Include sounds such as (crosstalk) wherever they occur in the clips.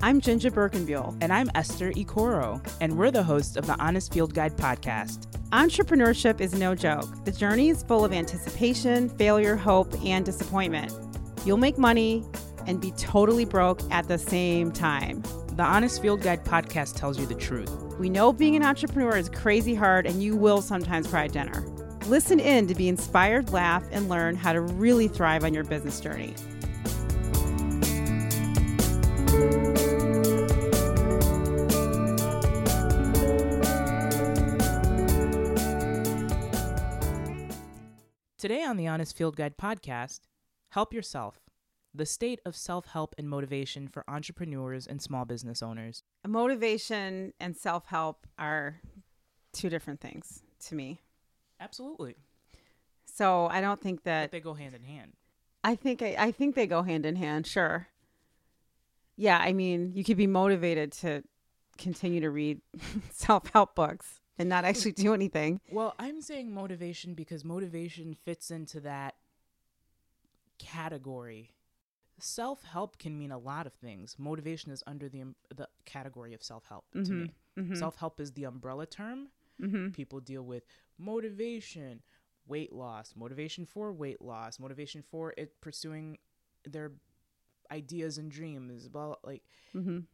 I'm JinJa Birkenbeuel. And I'm Esther Ikoro, and we're the hosts of the Honest Field Guide podcast. Entrepreneurship is no joke. The journey is full of anticipation, failure, hope, and disappointment. You'll make money and be totally broke at the same time. The Honest Field Guide podcast tells you the truth. We know being an entrepreneur is crazy hard, and you will sometimes cry dinner. Listen in to be inspired, laugh, and learn how to really thrive on your business journey. Today on the Honest Field Guide podcast, Help Yourself The State of Self Help and Motivation for Entrepreneurs and Small Business Owners. Motivation and self help are two different things to me. Absolutely. So I don't think But that they go hand in hand. I think I, I think they go hand in hand. Sure. Yeah, I mean, you could be motivated to continue to read (laughs) self-help books and not actually do anything. (laughs) Well, I'm saying motivation because motivation fits into that category. Self help can mean a lot of things. Motivation is under the um, the category of self help to me. Mhm. Self help is the umbrella term. Mhm. People deal with motivation, weight loss, motivation for weight loss, motivation for it pursuing their ideas and dreams. Blah, like Mhm.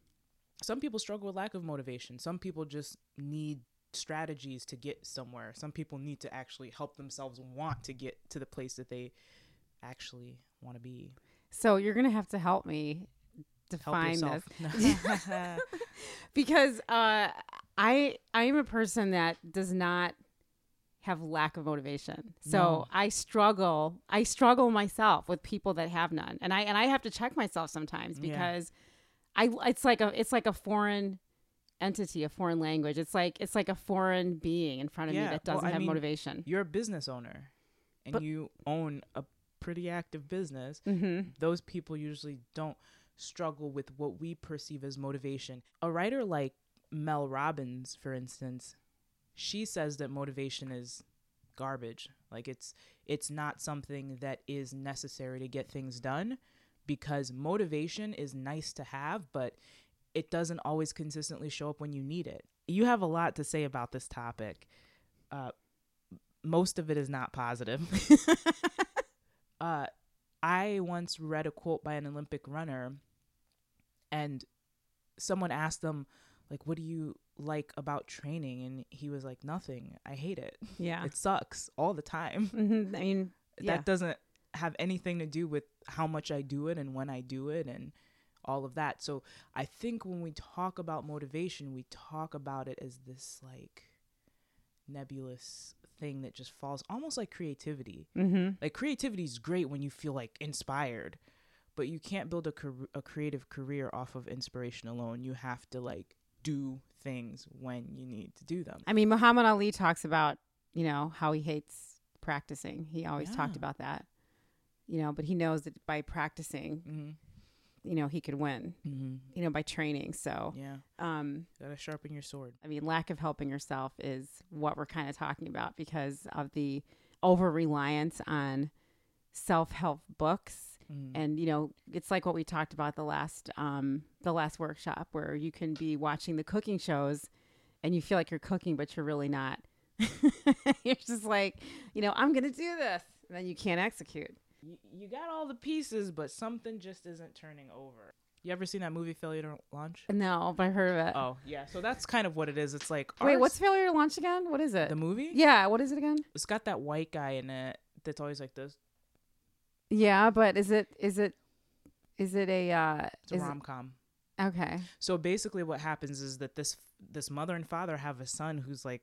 some people struggle with lack of motivation. Some people just need strategies to get somewhere. Some people need to actually help themselves want to get to the place that they actually want to be. So you're going to have to help me define yourself. this (laughs) (laughs) because uh I I am a person that does not have lack of motivation. So No. I struggle I struggle myself with people that have none. And I and I have to check myself sometimes Yeah. because I it's like a it's like a foreign entity, a foreign language. It's like it's like a foreign being in front of me that doesn't I have mean, motivation. You're a business owner and But- you own a pretty active business. Mhm. Those people usually don't struggle with what we perceive as motivation. A writer like Mel Robbins, for instance, she says that motivation is garbage. Like it's it's not something that is necessary to get things done because motivation is nice to have, but it doesn't always consistently show up when you need it. You have a lot to say about this topic. Uh, most of it is not positive. (laughs) uh, I once read a quote by an Olympic runner, and someone asked them, like, what do you like about training? And he was like, nothing. I hate it. Yeah. It sucks all the time. Mhm. I mean, yeah. That doesn't have anything to do with how much I do it and when I do it and all of that. So I think when we talk about motivation, we talk about it as this like nebulous thing that just falls almost like creativity. Mhm. Like creativity is great when you feel like inspired, but you can't build a car- a creative career off of inspiration alone. You have to like do things when you need to do them. I mean, Muhammad Ali talks about, you know, how he hates practicing. He always talked about that. You know, but he knows that by practicing, hmm you know, he could win, hmm you know, by training. So, Yeah, um, gotta sharpen your sword. I mean, lack of helping yourself is what we're kind of talking about because of the over reliance on self help books. Mhm. And you know, it's like what we talked about the last um, the last workshop, where you can be watching the cooking shows, and you feel like you're cooking, but you're really not. (laughs) you're just like, you know, I'm gonna do this, and then you can't execute. you, you got all the pieces, but something just isn't turning over. You ever seen that movie Failure to Launch? No, but I heard of it. Oh yeah, so that's kind of what it is. It's like Wait, ours- what's failure to launch again? What is it? the movie? yeah, what is it again? it's got that white guy in it that's always like this. Yeah, but is it is it is it a uh It's a rom com. okay. So basically, what happens is that this this mother and father have a son who's like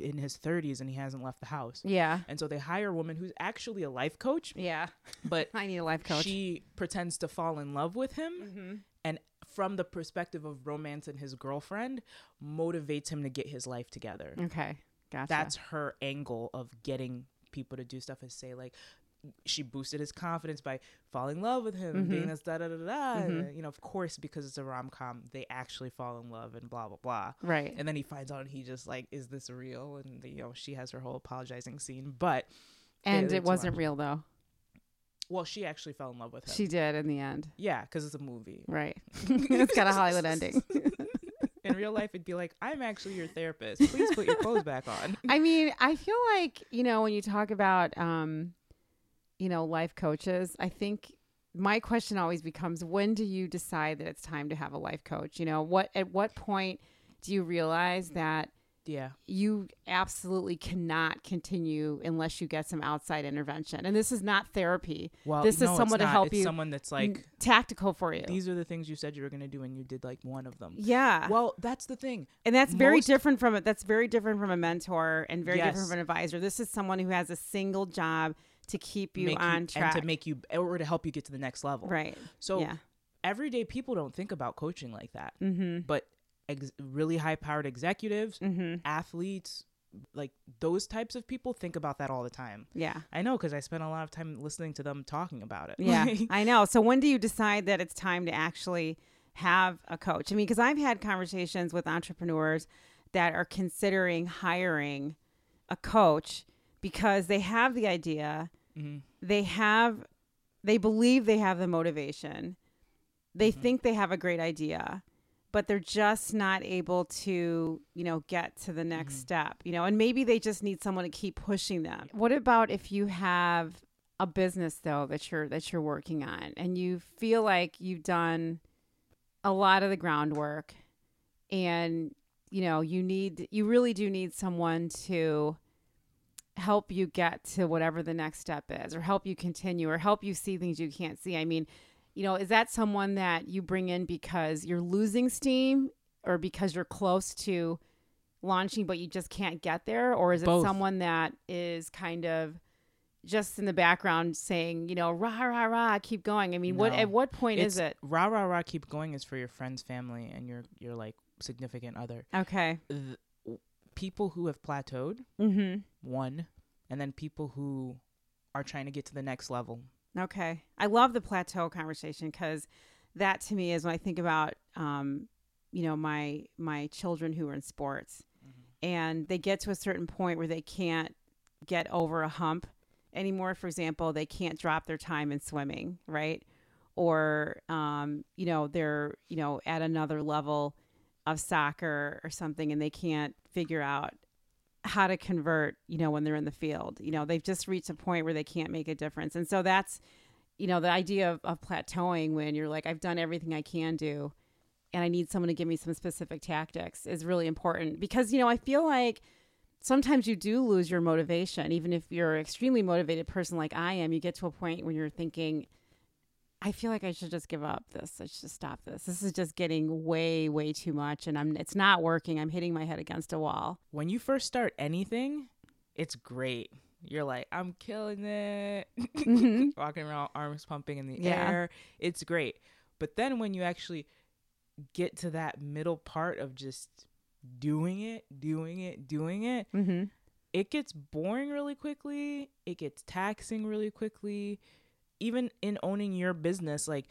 in his 30s and he hasn't left the house. Yeah. And so they hire a woman who's actually a life coach, Yeah. but (laughs) I need a life coach. she pretends to fall in love with him mm-hmm. and from the perspective of romance and his girlfriend motivates him to get his life together. Okay. Gotcha. That's her angle of getting people to do stuff is say like she boosted his confidence by falling in love with him and being this da da da da. And, you know, of course, because it's a rom com, they actually fall in love and blah blah blah. right. And then he finds out and he just like, is this real? And you know, she has her whole apologizing scene, but And it's it wasn't much. real though. Well, she actually fell in love with him. She did in the end. yeah, because it's a movie. Right. (laughs) it's got a Hollywood ending. (laughs) In real life, it'd be like, I'm actually your therapist. Please put your clothes back on. (laughs) I mean, I feel like, you know, when you talk about, um, you know, life coaches, I think my question always becomes when do you decide that it's time to have a life coach? You know, what, at what point do you realize that Yeah. you absolutely cannot continue unless you get some outside intervention? And this is not therapy, Well, This is no, it's someone to help It's you Someone that's N- like, tactical for you. these are the things you said you were going to do, and you did like one of them. yeah. Well, that's the thing. And that's very different from it. That's very different from a mentor and very different from an advisor. This is someone who has a single job to keep you on track. and to make you or to help you get to the next level. right. So yeah. everyday people don't think about coaching like that, Mm-hmm. but ex- really high-powered executives, Mm-hmm. athletes, like those types of people think about that all the time. Yeah. I know because I spent a lot of time listening to them talking about it. Yeah. (laughs) I know. So when do you decide that it's time to actually have a coach? I mean, because I've had conversations with entrepreneurs that are considering hiring a coach because they have the idea, Mhm. they have, they believe they have the motivation, they Mhm. think they have a great idea, but they're just not able to, you know, get to the next Mhm. step, you know, and maybe they just need someone to keep pushing them. What about if you have a business though that you're that you're working on and you feel like you've done a lot of the groundwork and you know, you need you really do need someone to help you get to whatever the next step is or help you continue or help you see things you can't see. I mean, you know, is that someone that you bring in because you're losing steam or because you're close to launching but you just can't get there or is it Both. someone that is kind of just in the background saying, you know, rah rah rah, keep going. I mean, what at what point is it? Rah rah rah. Keep going is for your friends, family, and your your like significant other. Okay. People who have plateaued, Mhm. one, and then people who are trying to get to the next level. Okay. I love the plateau conversation cuz that to me is when I think about um you know my my children who are in sports and they get to a certain point where they can't get over a hump anymore for example they can't drop their time in swimming right or um, you know they're you know at another level of soccer or something and they can't figure out how to convert you know when they're in the field. You know they've just reached a point where they can't make a difference. And so that's you know the idea of, of plateauing when you're like i've done everything i can do and I need someone to give me some specific tactics is really important. Because you know I feel like sometimes you do lose your motivation. Even if you're an extremely motivated person like I am you get to a point when you're thinking I feel like I should just give up this I should just stop this this is just getting way way too much and I'm it's not working I'm hitting my head against a wall When you first start anything, it's great. You're like, I'm killing it. Mhm. (laughs) Walking around, arms pumping in the Yeah. air. It's great. But then when you actually get to that middle part of just doing it, doing it, doing it, mm-hmm. it gets boring really quickly. It gets taxing really quickly. Even in owning your business, like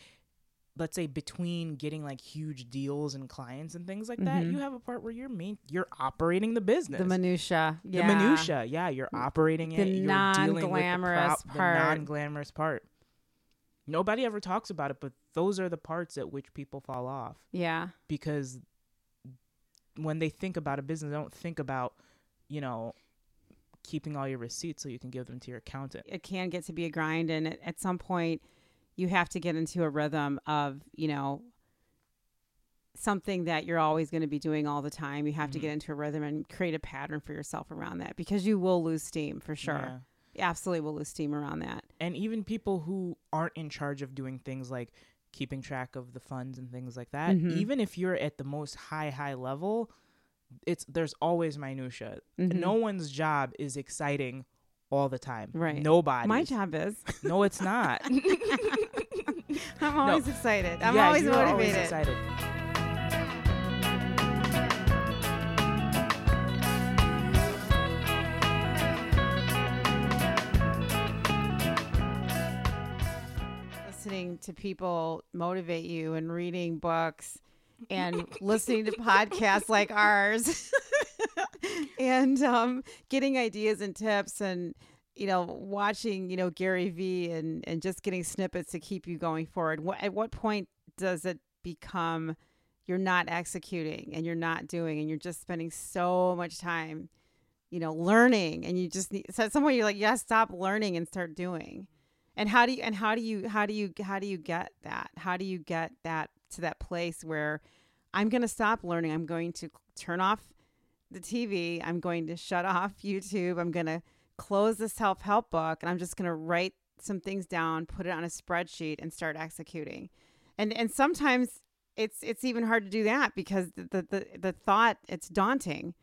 let's say between getting like huge deals and clients and things like that, Mhm. you have a part where you're main you're operating the business. the minutia The yeah. minutia, yeah, you're operating The it. You're dealing with the, non-glamorous prop- the part. non-glamorous part. Nobody ever talks about it, but those are the parts at which people fall off yeah because when they think about a business, they don't think about, you know, keeping all your receipts so you can give them to your accountant. it can get to be a grind and at, some point you have to get into a rhythm of you know something that you're always going to be doing all the time you have to Mhm. get into a rhythm and create a pattern for yourself around that because you will lose steam for sure Yeah. You absolutely will lose steam around that And even people who aren't in charge of doing things like keeping track of the funds and things like that, Mhm. even if you're at the most high high level, it's there's always minutia. Mhm. No one's job is exciting all the time. Right. Nobody. my job is No, it's not. (laughs) i'm always excited i'm Yeah, always motivated excited. listening to people motivate you and reading books and (laughs) listening to podcasts like ours (laughs) and um, getting ideas and tips and you know, watching, you know, Gary Vee and and just getting snippets to keep you going forward. What at what point does it become you're not executing and you're not doing and you're just spending so much time, you know, learning and you just need so at some point you're like, yeah, stop learning and start doing. And how do you and how do you how do you how do you get that? How do you get that to that place where I'm going to stop learning. I'm going to turn off the TV. I'm going to shut (laughs) off YouTube. I'm going to close the self help book and I'm just going to write some things down, put it on a spreadsheet, and start executing. And and sometimes it's it's even hard to do that because the the the, thought it's daunting.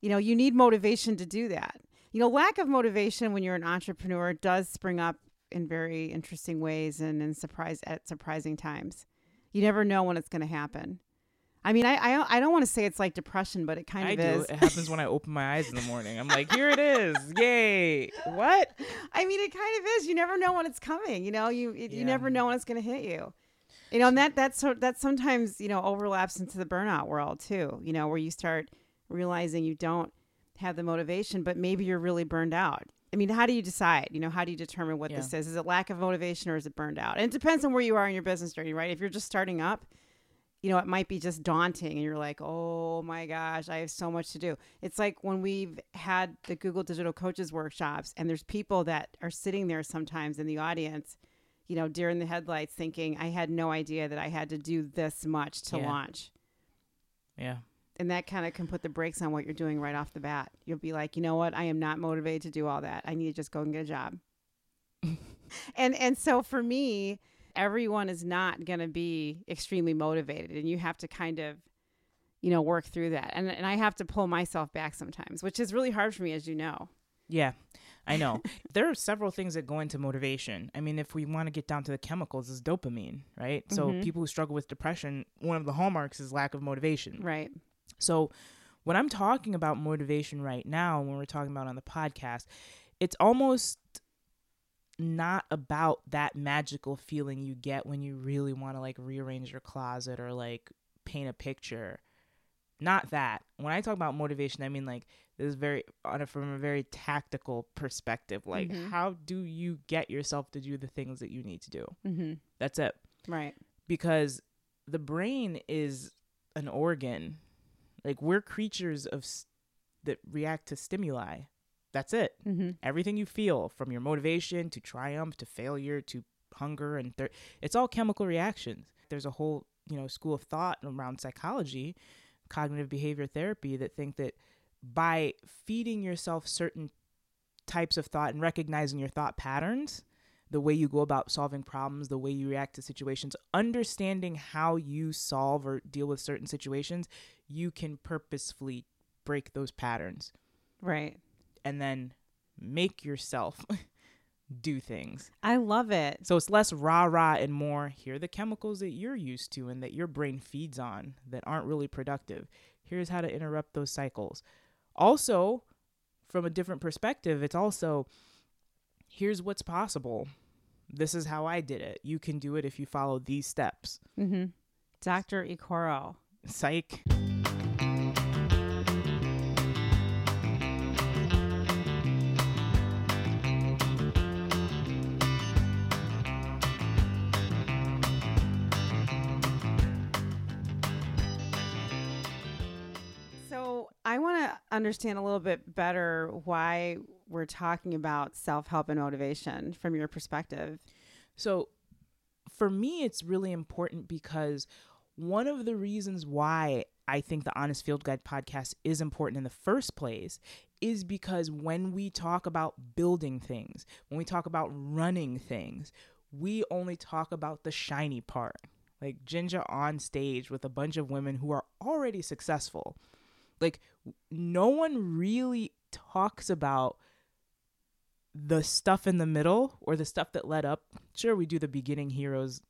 You know, you need motivation to do that. You know, lack of motivation when you're an entrepreneur does spring up in very interesting ways and in surprise at surprising times. You never know when it's going to happen. I mean, I I, I don't want to say it's like depression, but it kind I of do. is. It happens when I open my eyes in the morning. I'm like, here it is. (laughs) Yay. What? I mean, it kind of is. You never know when it's coming. You know, you it, you never know when it's going to hit you. You know, and that that's that sometimes you know overlaps into the burnout world too. You know, where you start realizing you don't have the motivation, but maybe you're really burned out. I mean, how do you decide? You know, how do you determine what this is? Is it lack of motivation or is it burned out? And it depends on where you are in your business journey, right? If you're just starting up, you know, it might be just daunting and you're like, oh my gosh, I have so much to do. It's like when we've had the Google Digital Coaches workshops and there's people that are sitting there sometimes in the audience, you know, deer in the headlights thinking, I had no idea that I had to do this much to Yeah. launch. Yeah. And that kind of can put the brakes on what you're doing right off the bat. You'll be like, you know what? I am not motivated to do all that. I need to just go and get a job. (laughs) and and so for me, everyone is not going to be extremely motivated and you have to kind of you know work through that. And and I have to pull myself back sometimes, which is really hard for me as you know. Yeah, I know. (laughs) there are several things that go into motivation. I mean, if we want to get down to the chemicals, is dopamine, right? So Mhm. people who struggle with depression, one of the hallmarks is lack of motivation. Right. So when I'm talking about motivation right now, when we're talking about on the podcast, it's almost not about that magical feeling you get when you really want to like rearrange your closet or like paint a picture. Not that. When I talk about motivation, I mean like this is very on a, from a very tactical perspective. Like Mhm. how do you get yourself to do the things that you need to do? Mhm. That's it Right. because the brain is an organ. Like we're creatures of s- that react to stimuli. That's it. Mhm. Everything you feel, from your motivation to triumph to failure to hunger and thir- it's all chemical reactions. There's a whole you know school of thought around psychology, cognitive behavior therapy that think that by feeding yourself certain types of thought and recognizing your thought patterns, the way you go about solving problems, the way you react to situations, understanding how you solve or deal with certain situations, you can purposefully break those patterns Right. and then make yourself (laughs) do things. I love it. So it's less rah rah and more here are the chemicals that you're used to and that your brain feeds on that aren't really productive. Here's how to interrupt those cycles. Also, from a different perspective, it's also here's what's possible. This is how I did it. You can do it if you follow these steps. Mhm. Dr. Ikoro. Psych. I want to understand a little bit better why we're talking about self help and motivation from your perspective. So for me, it's really important because one of the reasons why I think the Honest Field Guide podcast is important in the first place is because when we talk about building things, when we talk about running things, we only talk about the shiny part. Like JinJa on stage with a bunch of women who are already successful. Like, no one really talks about the stuff in the middle or the stuff that led up. Sure, we do the beginning heroes,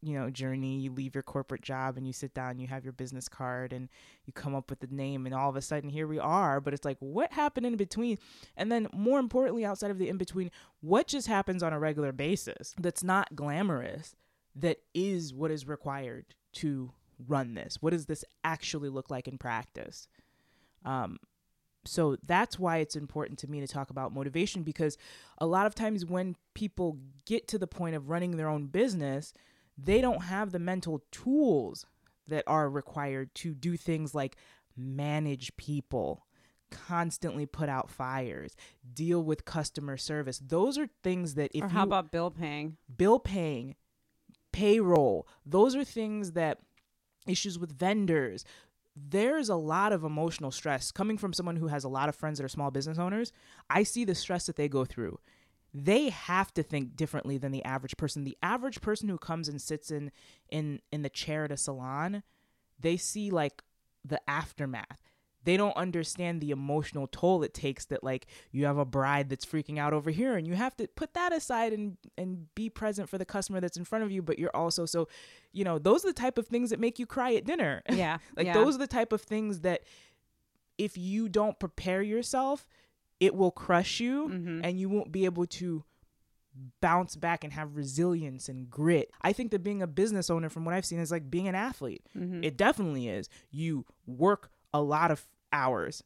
you know, journey. You leave your corporate job and you sit down, you have your business card and you come up with the name and all of a sudden here we are, but it's like what happened in between? And then more importantly outside of the in between, what just happens on a regular basis that's not glamorous that is what is required to run this? What does this actually look like in practice? Um so that's why it's important to me to talk about motivation because a lot of times when people get to the point of running their own business, they don't have the mental tools that are required to do things like manage people, constantly put out fires, deal with customer service. Those are things that if or how you about bill paying? bill paying, payroll, those are things that issues with vendors. There's a lot of emotional stress coming from someone who has a lot of friends that are small business owners. I see the stress that they go through. They have to think differently than the average person. The average person who comes and sits in in in the chair at a salon, they see like the aftermath they don't understand the emotional toll it takes that like you have a bride that's freaking out over here and you have to put that aside and and be present for the customer that's in front of you but you're also so you know those are the type of things that make you cry at dinner (laughs) Yeah. like yeah. those are the type of things that if you don't prepare yourself it will crush you Mhm. and you won't be able to bounce back and have resilience and grit. I think that being a business owner from what I've seen is like being an athlete. Mhm. It definitely is. You work a lot of hours.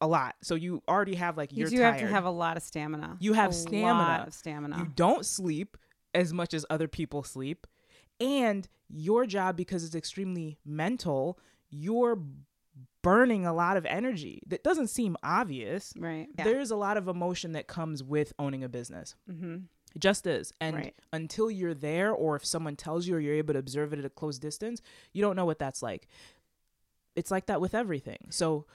A lot. So you already have like you do tired. have to have a lot of stamina. You have a stamina. lot of stamina. You don't sleep as much as other people sleep. And your job, because it's extremely mental, you're burning a lot of energy that doesn't seem obvious. right. Yeah. There's a lot of emotion that comes with owning a business. mm-hmm. It just is. And Right. until you're there, or if someone tells you, or you're able to observe it at a close distance, you don't know what that's like. It's like that with everything. So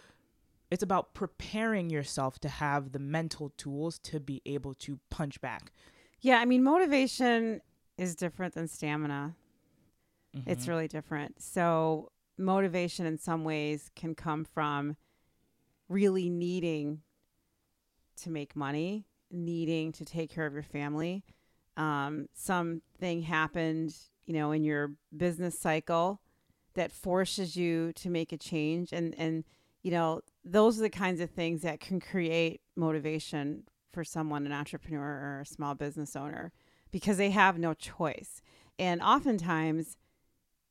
it's about preparing yourself to have the mental tools to be able to punch back. Yeah. I mean, motivation is different than stamina. It's Mhm. really different. So motivation in some ways can come from really needing to make money, needing to take care of your family. Um, something happened, you know, in your business cycle that forces you to make a change, and and you know, those are the kinds of things that can create motivation for someone, an entrepreneur or a small business owner, because they have no choice. And oftentimes,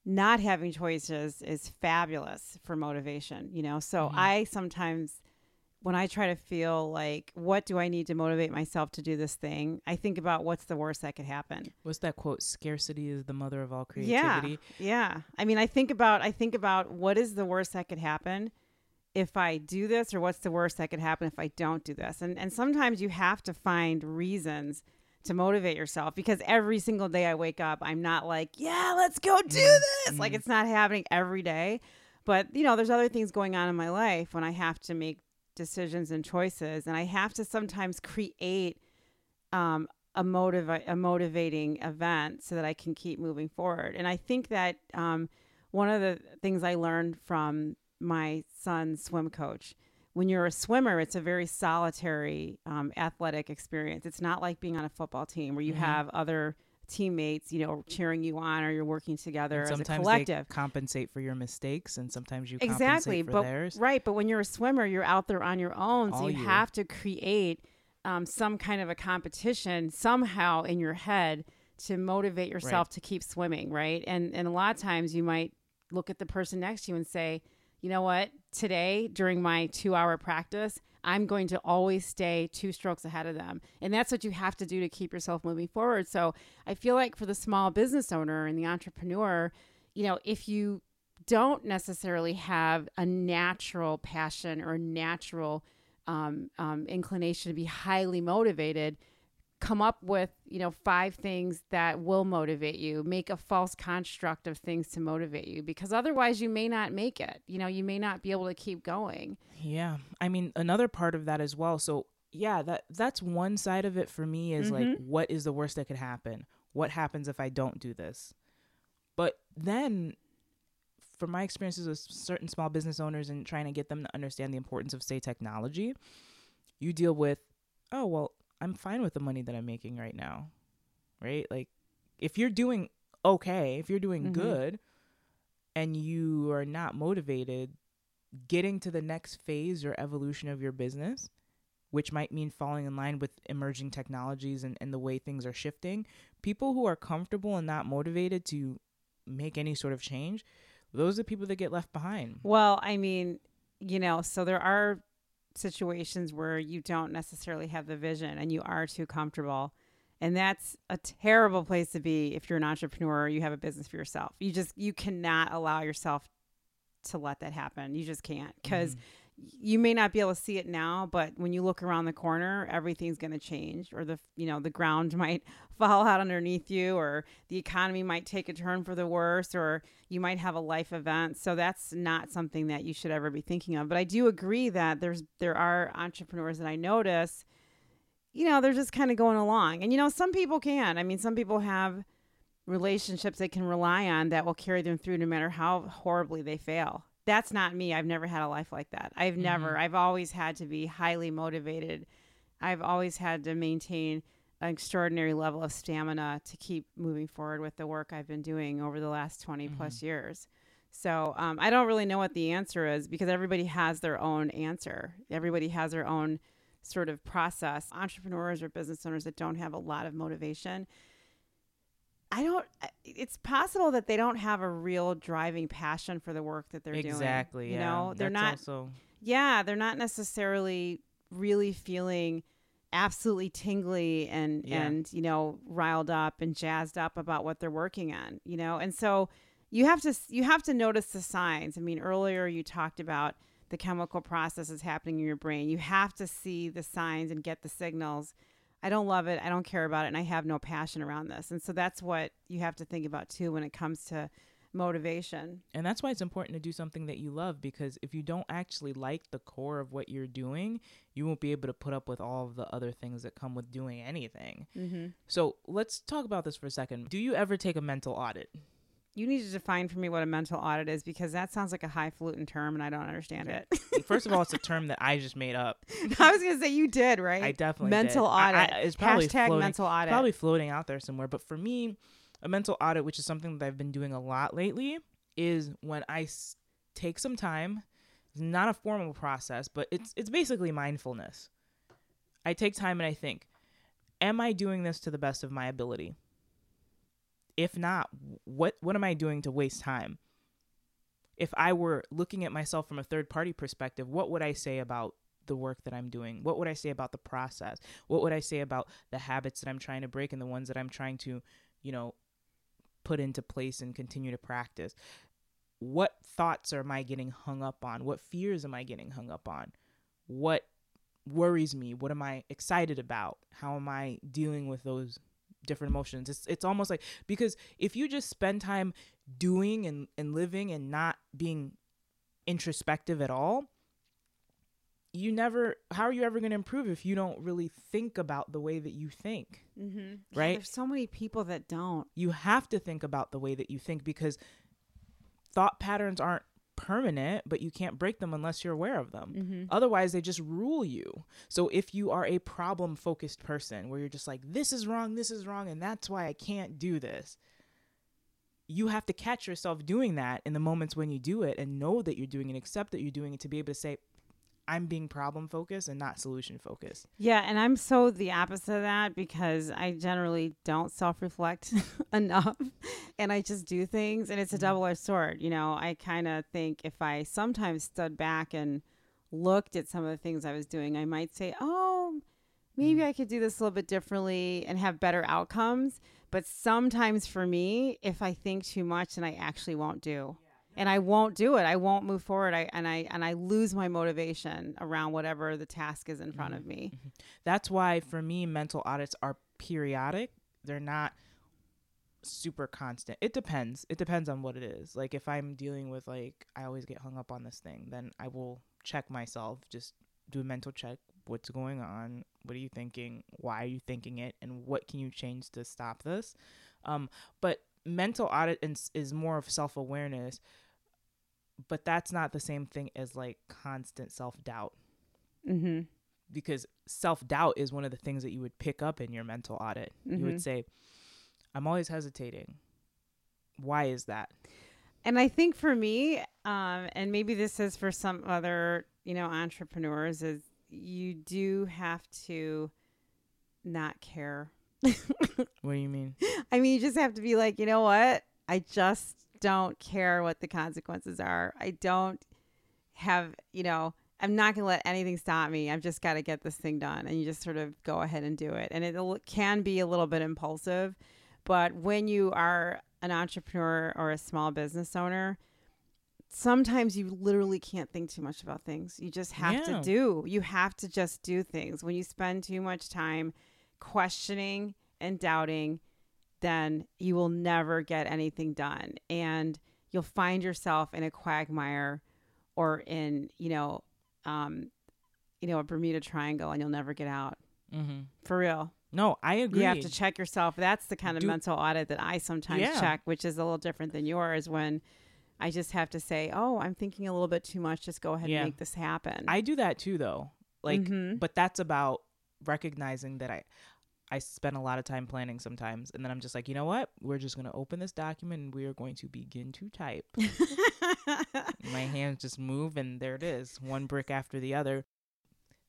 not having choices is fabulous for motivation, you know? So Mhm. I sometimes, when I try to feel like, what do I need to motivate myself to do this thing? I think about what's the worst that could happen. What's that quote? Scarcity is the mother of all creativity. Yeah. Yeah. I mean, I think about, I think about what is the worst that could happen if I do this or what's the worst that could happen if I don't do this. And and sometimes you have to find reasons to motivate yourself because every single day I wake up, I'm not like, yeah, let's go do this. Like mhm. it's not happening every day. But, you know, there's other things going on in my life when I have to make decisions and choices and I have to sometimes create um a motiv- a motivating event so that I can keep moving forward. And I think that um, one of the things I learned from my son's swim coach when you're a swimmer, it's a very solitary um, athletic experience. It's not like being on a football team where you Mhm. have other teammates, you know, cheering you on or you're working together And as a sometimes collective. they compensate for your mistakes, and sometimes you Exactly, compensate for but theirs. right, but when you're a swimmer, you're out there on your own, so All you have to create um, some kind of a competition somehow in your head to motivate yourself to keep swimming, right? And and a lot of times you might look at the person next to you and say, you know what, today during my two hour practice, I'm going to always stay two strokes ahead of them. And that's what you have to do to keep yourself moving forward. So I feel like for the small business owner and the entrepreneur, you know, if you don't necessarily have a natural passion or natural um, um, inclination to be highly motivated, come up with you know five things that will motivate you make a false construct of things to motivate you because otherwise you may not make it you know you may not be able to keep going Yeah. I mean, another part of that as well. So, yeah, that that's one side of it for me is like Mhm. what is the worst that could happen? What happens if I don't do this? But then from my experiences with certain small business owners and trying to get them to understand the importance of say technology, you deal with, oh, well, I'm fine with the money that I'm making right now. Right? Like if you're doing okay, if you're doing Mhm. good and you are not motivated getting to the next phase or evolution of your business, which might mean falling in line with emerging technologies and, and the way things are shifting, people who are comfortable and not motivated to make any sort of change, those are the people that get left behind. well i mean you know so there are situations where you don't necessarily have the vision and you are too comfortable. And that's a terrible place to be if you're an entrepreneur or you have a business for yourself. You just you cannot allow yourself to let that happen. You just can't because mm-hmm. You may not be able to see it now, but when you look around the corner, everything's going to change, or the you know the ground (laughs) might fall out underneath you, or the economy might take a turn for the worse, or you might have a life event. So that's not something that you should ever be thinking of. But I do agree that there's there are entrepreneurs that I notice, you know, they're just kind of going along, and you know, some people can. I mean, some people have relationships they can rely on that will carry them through no matter how horribly they fail that's not me. I've never had a life like that. I've mm-hmm. never. I've always had to be highly motivated. I've always had to maintain an extraordinary level of stamina to keep moving forward with the work I've been doing over the last 20 mm-hmm. plus years. So um, I don't really know what the answer is because everybody has their own answer. Everybody has their own sort of process. Entrepreneurs or business owners that don't have a lot of motivation, I don't. Uh, it's possible that they don't have a real driving passion for the work that they're exactly, doing. Exactly. You yeah. know, they're That's not. Also... Yeah, they're not necessarily really feeling absolutely tingly and yeah. and you know riled up and jazzed up about what they're working on. You know, and so you have to you have to notice the signs. I mean, earlier you talked about the chemical processes happening in your brain. You have to see the signs and get the signals I don't love it. I don't care about it. And I have no passion around this. And so that's what you have to think about too when it comes to motivation. And that's why it's important to do something that you love because if you don't actually like the core of what you're doing, you won't be able to put up with all of the other things that come with doing anything. Mm-hmm. So let's talk about this for a second. Do you ever take a mental audit? You need to define for me what a mental audit is because that sounds like a highfalutin term and I don't understand it. First of all, it's a (laughs) term that I just made up. (laughs) I was gonna say you did, right? I definitely mental did. audit. I, I, it's probably Hashtag floating, mental audit. Probably floating out there somewhere. But for me, a mental audit, which is something that I've been doing a lot lately, is when I s- take some time. It's not a formal process, but it's it's basically mindfulness. I take time and I think, am I doing this to the best of my ability? If not, what what am I doing to waste time? If I were looking at myself from a third party perspective, what would I say about the work that I'm doing? What would I say about the process? What would I say about the habits that I'm trying to break and the ones that I'm trying to, you know, put into place and continue to practice? What thoughts am I getting hung up on? What fears am I getting hung up on? What worries me? What am I excited about? How am I dealing with those different emotions. It's it's almost like because if you just spend time doing and, and living and not being introspective at all, you never how are you ever going to improve if you don't really think about the way that you think mm-hmm. right yeah, there's so many people that don't you have to think about the way that you think because thought patterns aren't permanent, but you can't break them unless you're aware of them. Mm-hmm. Otherwise, they just rule you. So if you are a problem focused person where you're just like, this is wrong, this is wrong, and that's why I can't do this, you have to catch yourself doing that in the moments when you do it and know that you're doing it, accept that you're doing it to be able to say, I'm being problem focused and not solution focused. Yeah, and I'm so the opposite of that because I generally don't self reflect (laughs) enough and I just do things and it's a mm-hmm. double edged sword. You know, I kind of think if I sometimes stood back and looked at some of the things I was doing, I might say, oh, maybe mm-hmm. I could do this a little bit differently and have better outcomes. But sometimes for me, if I think too much, then I actually won't do and I won't do it. I won't move forward. I and I and I lose my motivation around whatever the task is in front mm-hmm. of me. Mm-hmm. That's why for me mental audits are periodic. They're not super constant. It depends. It depends on what it is. Like if I'm dealing with like I always get hung up on this thing, then I will check myself, just do a mental check. What's going on? What are you thinking? Why are you thinking it? And what can you change to stop this? Um, but mental audit is, is more of self awareness but that's not the same thing as like constant self doubt. Mm-hmm. Because self doubt is one of the things that you would pick up in your mental audit. Mm-hmm. You would mm-hmm. say, I'm always hesitating. Why is that? And I think for me, um, and maybe this is for some other, you know, entrepreneurs, is you do have to not care. (laughs) what do you mean? I mean, you just have to be like, you know what? I just don't care what the consequences are. I don't have, you know, I'm not going to let anything stop me. I've just got to get this thing done. And you just sort of go ahead and do it. And it can be a little bit impulsive. But when you are an entrepreneur or a small business owner, sometimes you literally can't think too much about things. You just have Yeah. to do. You have to just do things. When you spend too much time questioning and doubting, then you will never get anything done. And you'll find yourself in a quagmire or in, you know, um, you know, a Bermuda Triangle and you'll never get out. Mm-hmm. For real. No, I agree. You have to check yourself. That's the kind of Do- mental audit that I sometimes Yeah. check, which is a little different than yours when I just have to say, "Oh, I'm thinking a little bit too much. Just go ahead Yeah. and make this happen." I do that too, though. Like, Mhm. but that's about recognizing that I, I spend a lot of time planning sometimes, and then I'm just like, you know what? We're just gonna open this document and we are going to begin to type. (laughs) My hands just move, and there it is, one brick after the other.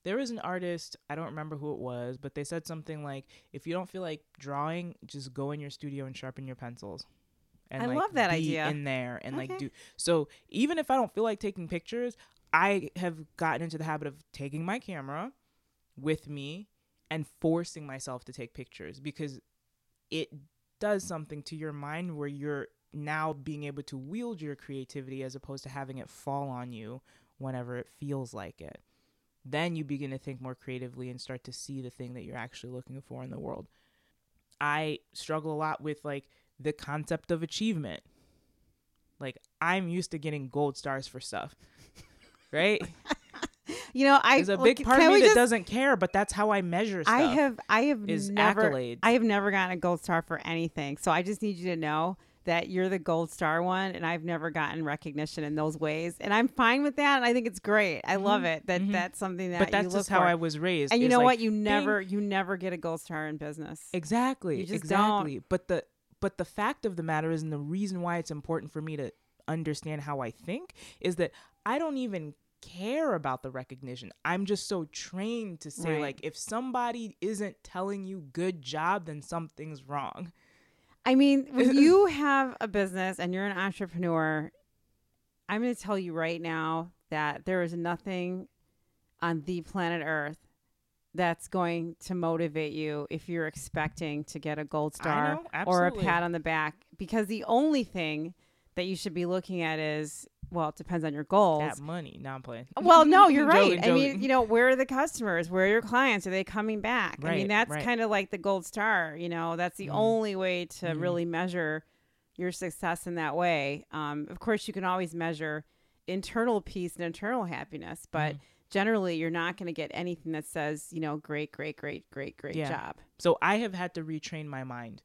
There was an artist, I don't remember who it was, but they said something like, if you don't feel like drawing, just go in your studio and sharpen your pencils. And I like, love that idea. In there and like do so. Even if I don't feel like taking pictures, I have gotten into the habit of taking my camera with me and forcing myself to take pictures because it does something to your mind where you're now being able to wield your creativity as opposed to having it fall on you whenever it feels like it. Then you begin to think more creatively and start to see the thing that you're actually looking for in the world. I struggle a lot with like the concept of achievement. Like I'm used to getting gold stars for stuff. (laughs) Right? (laughs) you know, I There's a big part of me that just- doesn't care, but that's how I measure stuff. I have I have is never accolades. I have never gotten a gold star for anything. So I just need you to know that you're the gold star one and I've never gotten recognition in those ways. And I'm fine with that and I think it's great. I love it that mhm. that's something that but that's look just how for. I was raised. and you know like, what? You never you never get a gold star in business. Exactly. Exactly. But the but the fact of the matter is and the reason why it's important for me to understand how I think is that I don't even care about the recognition. I'm just so trained to say Right. like if somebody isn't telling you good job then something's wrong. I mean, when (laughs) you have a business and you're an entrepreneur, I'm going to tell you right now that there is nothing on the planet Earth that's going to motivate you if you're expecting to get a gold star know, or a pat on the back because the only thing that you should be looking at is well, it depends on your goals. That money. Now I'm playing. Well, no, (laughs) you're right. Joking, I mean, you know, where are the customers? Where are your clients? Are they coming back? I mean, that's right. kind of like the gold star. You know, that's the Mhm. only way to Mhm. really measure your success in that way. Um, of course, you can always measure internal peace and internal happiness, but Mhm. generally, you're not going to get anything that says, you know, great, great, great, great, great Yeah. job. So I have had to retrain my mind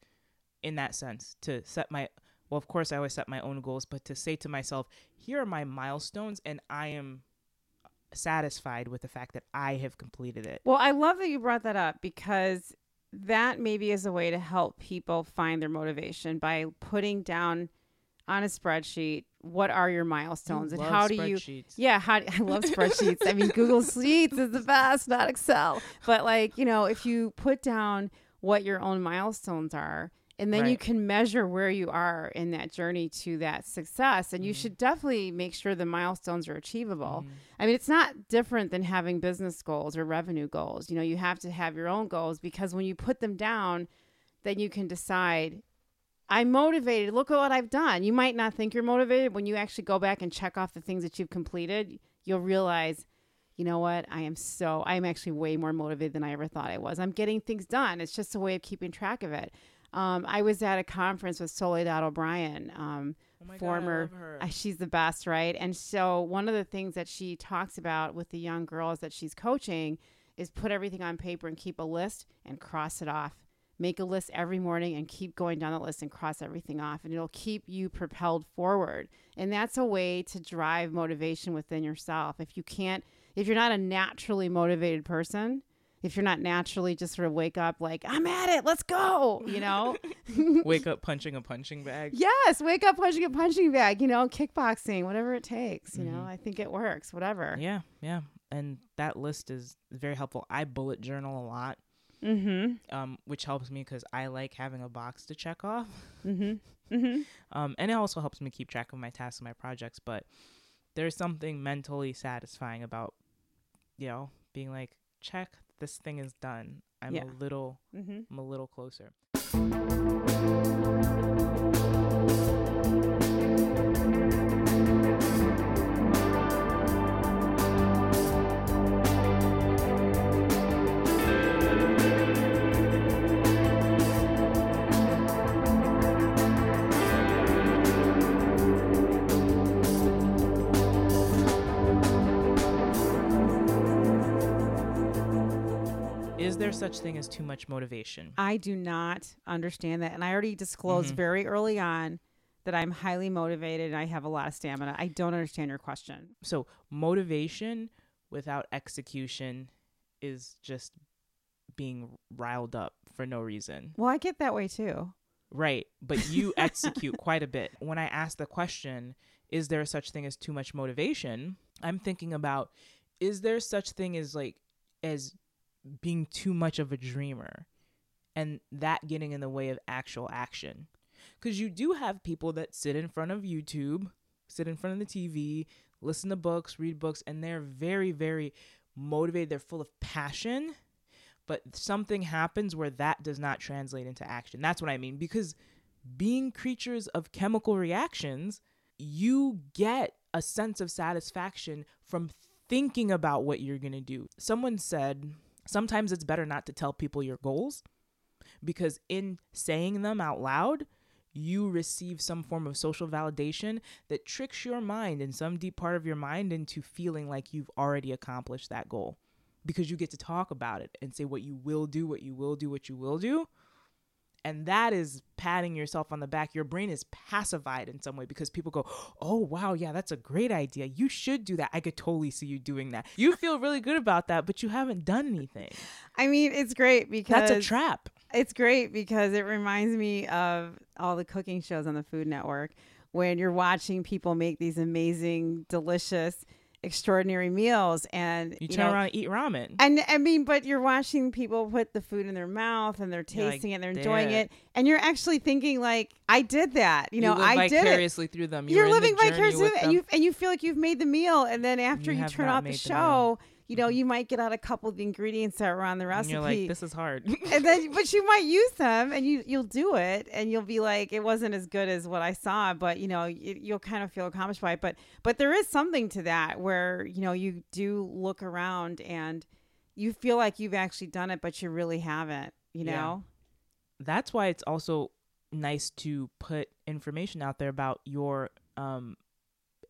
in that sense to set my well, of course I always set my own goals, but to say to myself, here are my milestones and I am satisfied with the fact that I have completed it. Well, I love that you brought that up because that maybe is a way to help people find their motivation by putting down on a spreadsheet what are your milestones and how do you yeah how (laughs) I love (laughs) spreadsheets. I mean Google Sheets is the best not Excel. But like you know if you put down what your own milestones are and then you can measure where you are in that journey to that success and you Mhm. should definitely make sure the milestones are achievable Mhm. I mean, it's not different than having business goals or revenue goals. You know, you have to have your own goals because when you put them down, then you can decide, I'm motivated. Look at what I've done. You might not think you're motivated. When you actually go back and check off the things that you've completed, you'll realize, you know what? I am so, I'm actually way more motivated than I ever thought I was. I'm getting things done. It's just a way of keeping track of it. Um, I was at a conference with Soledad O'Brien. Um, Oh former- God, I love her. uh, she's the best, right? And so one of the things that she talks about with the young girls that she's coaching is put everything on paper and keep a list and cross it off. Make a list every morning and keep going down the list and cross everything off, and it'll keep you propelled forward. And that's a way to drive motivation within yourself. If you can't, if you're not a naturally motivated person, if you're not naturally just sort of wake up like I'm at it, let's go, you know, (laughs) Wake up (laughs) punching a punching bag. Yes, wake up punching a punching bag, you know, kickboxing, whatever it takes, you know. Mhm. I think it works, whatever. Yeah, yeah. And that list is very helpful. I bullet journal a lot, Mhm. um, which helps me because I like having a box to check off. Mhm. (laughs) Mhm. Um, and it also helps me keep track of my tasks and my projects. But there's something mentally satisfying about you know, being like, check, this thing is done. I'm Yeah. a little, Mm-hmm. I'm a little closer. Is there such thing as too much motivation? I do not understand that. And I already disclosed Mhm. very early on that I'm highly motivated and I have a lot of stamina. I don't understand your question. So motivation without execution is just being riled up for no reason. Well, I get that way too. Right. But you (laughs) execute quite a bit. When I ask the question, is there such thing as too much motivation? I'm thinking about is there such thing as like as being too much of a dreamer and that getting in the way of actual action? Cuz you do have people that sit in front of YouTube, sit in front of the TV, listen to books, read books and they're very very motivated, they're full of passion but something happens where that does not translate into action. That's what I mean. Because being creatures of chemical reactions, you get a sense of satisfaction from thinking about what you're going to do. Someone said sometimes it's better not to tell people your goals because in saying them out loud, you receive some form of social validation that tricks your mind and some deep part of your mind into feeling like you've already accomplished that goal because you get to talk about it and say what you will do, what you will do, what you will do. And that is patting yourself on the back. Your brain is pacified in some way because people go, Oh, wow, yeah, that's a great idea. You should do that. I could totally see you doing that. You (laughs) feel really good about that, but you haven't done anything. I mean, it's great because That's a trap. It's great because it reminds me of all the cooking shows on the Food Network when you're watching people make these amazing, delicious, extraordinary meals and You you turn know, around and eat ramen. And I mean, but you're watching people put the food in their mouth and they're You're like, tasting it, and they're enjoying it, and you're actually thinking like, I did that. You know, I did it. vicariously through them. In the living journey vicariously, and you and you feel like you've made the meal, and then after You you, turn off the made the show, you know, Mhm. you might get out a couple of the ingredients that were on the and recipe you're like, this is hard. (laughs) and then but you might use them and you you'll do it and you'll be like it wasn't as good as what i saw but you know you, you'll kind of feel accomplished by it but but there is something to that where you know you do look around and you feel like you've actually done it but you really haven't you Yeah. know that's why it's also nice to put information out there about your um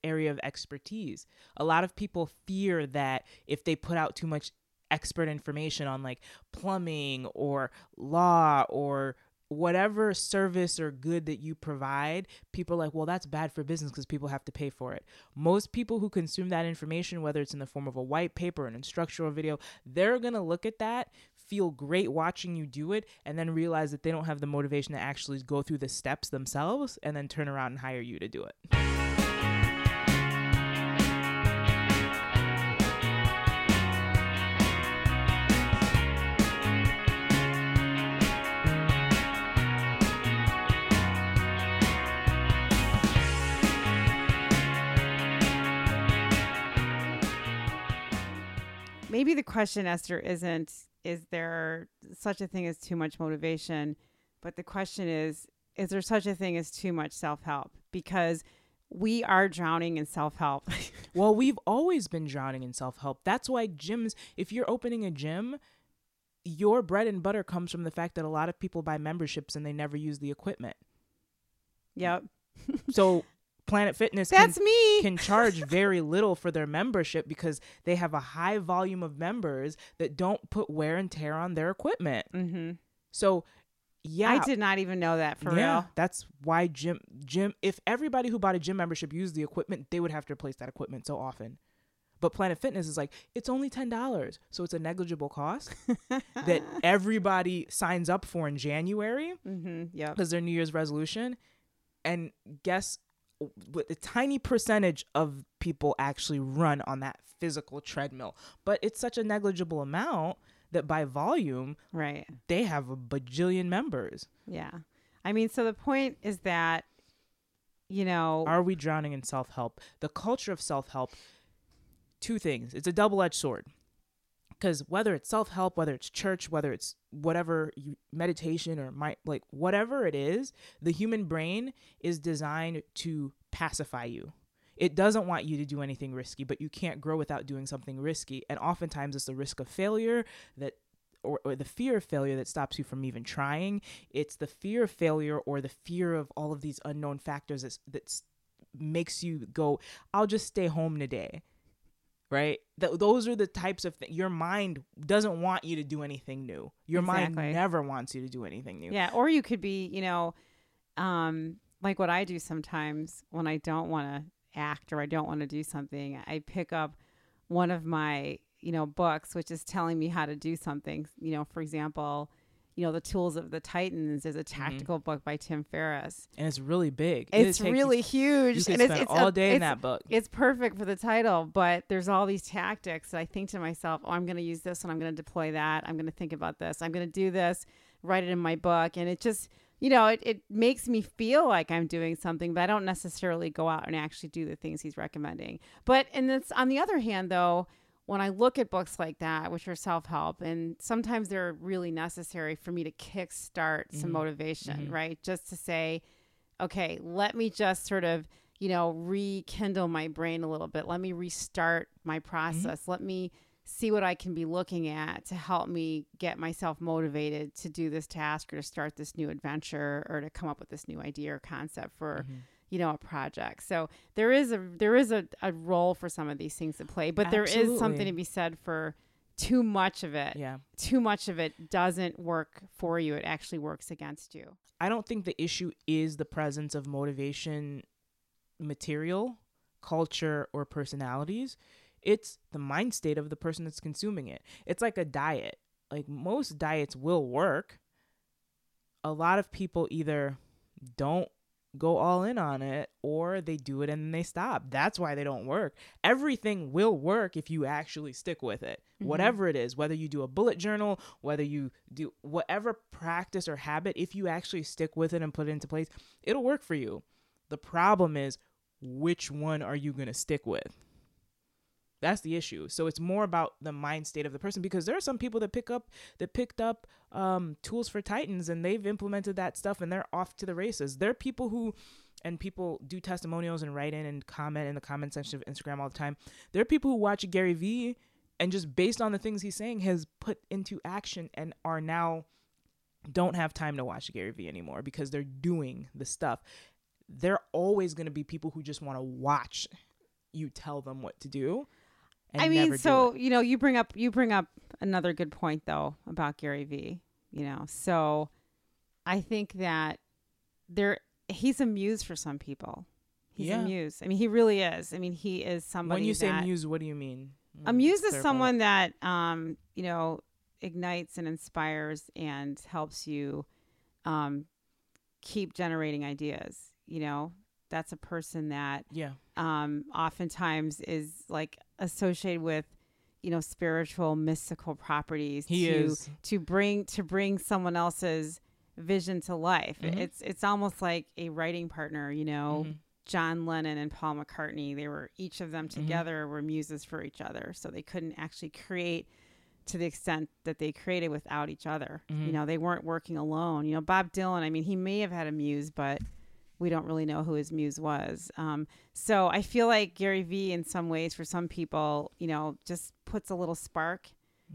area of expertise. A lot of people fear that if they put out too much expert information on like plumbing or law or whatever service or good that you provide, people are like, well, that's bad for business because people have to pay for it. Most people who consume that information, whether it's in the form of a white paper, an instructional video, they're going to look at that, feel great watching you do it, and then realize that they don't have the motivation to actually go through the steps themselves and then turn around and hire you to do it. Maybe the question esther isn't is there such a thing as too much motivation but the question is is there such a thing as too much self-help because we are drowning in self-help (laughs) Well, we've always been drowning in self help. That's why gyms, if you're opening a gym, your bread and butter comes from the fact that a lot of people buy memberships and they never use the equipment. yep So Planet Fitness can, that's me (laughs) can charge very little for their membership because they have a high volume of members that don't put wear and tear on their equipment. mm-hmm. So, yeah. I did not even know that for yeah, real. that's why gym gym. If everybody who bought a gym membership used the equipment, they would have to replace that equipment so often. But Planet Fitness is like it's only ten dollars, so it's a negligible cost (laughs) that everybody signs up for in January mm-hmm. Yep. because their New Year's resolution. And guess what? A tiny percentage of people actually run on that physical treadmill, but it's such a negligible amount that by volume Right. they have a bajillion members. Yeah. I mean, so the point is that, you know, Are we drowning in self help? The culture of self help, two things. It's a double edged sword. Because whether it's self-help whether it's church whether it's whatever you, meditation or my like whatever it is the human brain is designed to pacify you. It doesn't want you to do anything risky but you can't grow without doing something risky and oftentimes it's the risk of failure that or, or the fear of failure that stops you from even trying. It's the fear of failure or the fear of all of these unknown factors that, that makes you go i'll just stay home today right Th- those are the types of things your mind doesn't want you to do anything new your Exactly. mind never wants you to do anything new Yeah, or you could be, you know, um, like what I do sometimes when I don't want to act or I don't want to do something, I pick up one of my, you know, books which is telling me how to do something. You know, for example, you know, the tools of the Titans is a mm-hmm. tactical book by Tim Ferriss. and it's really big It's you- really huge, you and it's, spend it's all a- day in that book it's perfect for the title, but there's all these tactics that I think to myself, oh, I'm going to use this and I'm going to deploy that. I'm going to think about this. I'm going to do this, write it in my book. And it just, you know, it, it makes me feel like I'm doing something, but I don't necessarily go out and actually do the things he's recommending. But, and it's on the other hand, though, when I look at books like that, which are self help, and sometimes they're really necessary for me to kickstart some Mhm. motivation, Mhm. right? Just to say, okay, let me just sort of, you know, rekindle my brain a little bit. Let me restart my process. Let me see what I can be looking at to help me get myself motivated to do this task or to start this new adventure or to come up with this new idea or concept for, Mhm. You know, a project. So there is a there is a, a role for some of these things to play, but there is something to be said for too much of it. yeah Too much of it doesn't work for you. It actually works against you. I don't think the issue is the presence of motivation material, culture, or personalities. It's the mind state of the person that's consuming it. It's like a diet. Like most diets will work. A lot of people either don't go all in on it or they do it and then they stop. That's why they don't work. Everything will work if you actually stick with it. Mhm. Whatever it is, whether you do a bullet journal, whether you do whatever practice or habit, if you actually stick with it and put it into place, it'll work for you. The problem is which one are you going to stick with? That's the issue. So it's more about the mind state of the person because there are some people that pick up that picked up um, tools for Titans and they've implemented that stuff and they're off to the races. There are people who and people do testimonials and write in and comment in the comment section of Instagram all the time. There are people who watch Gary Vee and just based on the things he's saying has put into action and are now don't have time to watch Gary Vee anymore because they're doing the stuff. There are always going to be people who just want to watch you tell them what to do. I mean, so you know, you bring up you bring up another good point though about Gary Vee. You know, so I think that there he's a muse for some people. He's Yeah. a muse. I mean, he really is. I mean, he is somebody. when you say that, muse, what do you mean? a Mm, muse is someone that um you know ignites and inspires and helps you um keep generating ideas. You know, that's a person that Yeah. um, oftentimes is like associated with you know spiritual mystical properties He to is. to bring to bring someone else's vision to life Mhm. it's it's almost like a writing partner you know Mhm. john lennon and paul mccartney they were each of them Mhm. together were muses for each other so they couldn't actually create to the extent that they created without each other you Mhm. know they weren't working alone you know bob dylan i mean he may have had a muse but we don't really know who his muse was. Um, so I feel like Gary Vee, in some ways, for some people, you know, just puts a little spark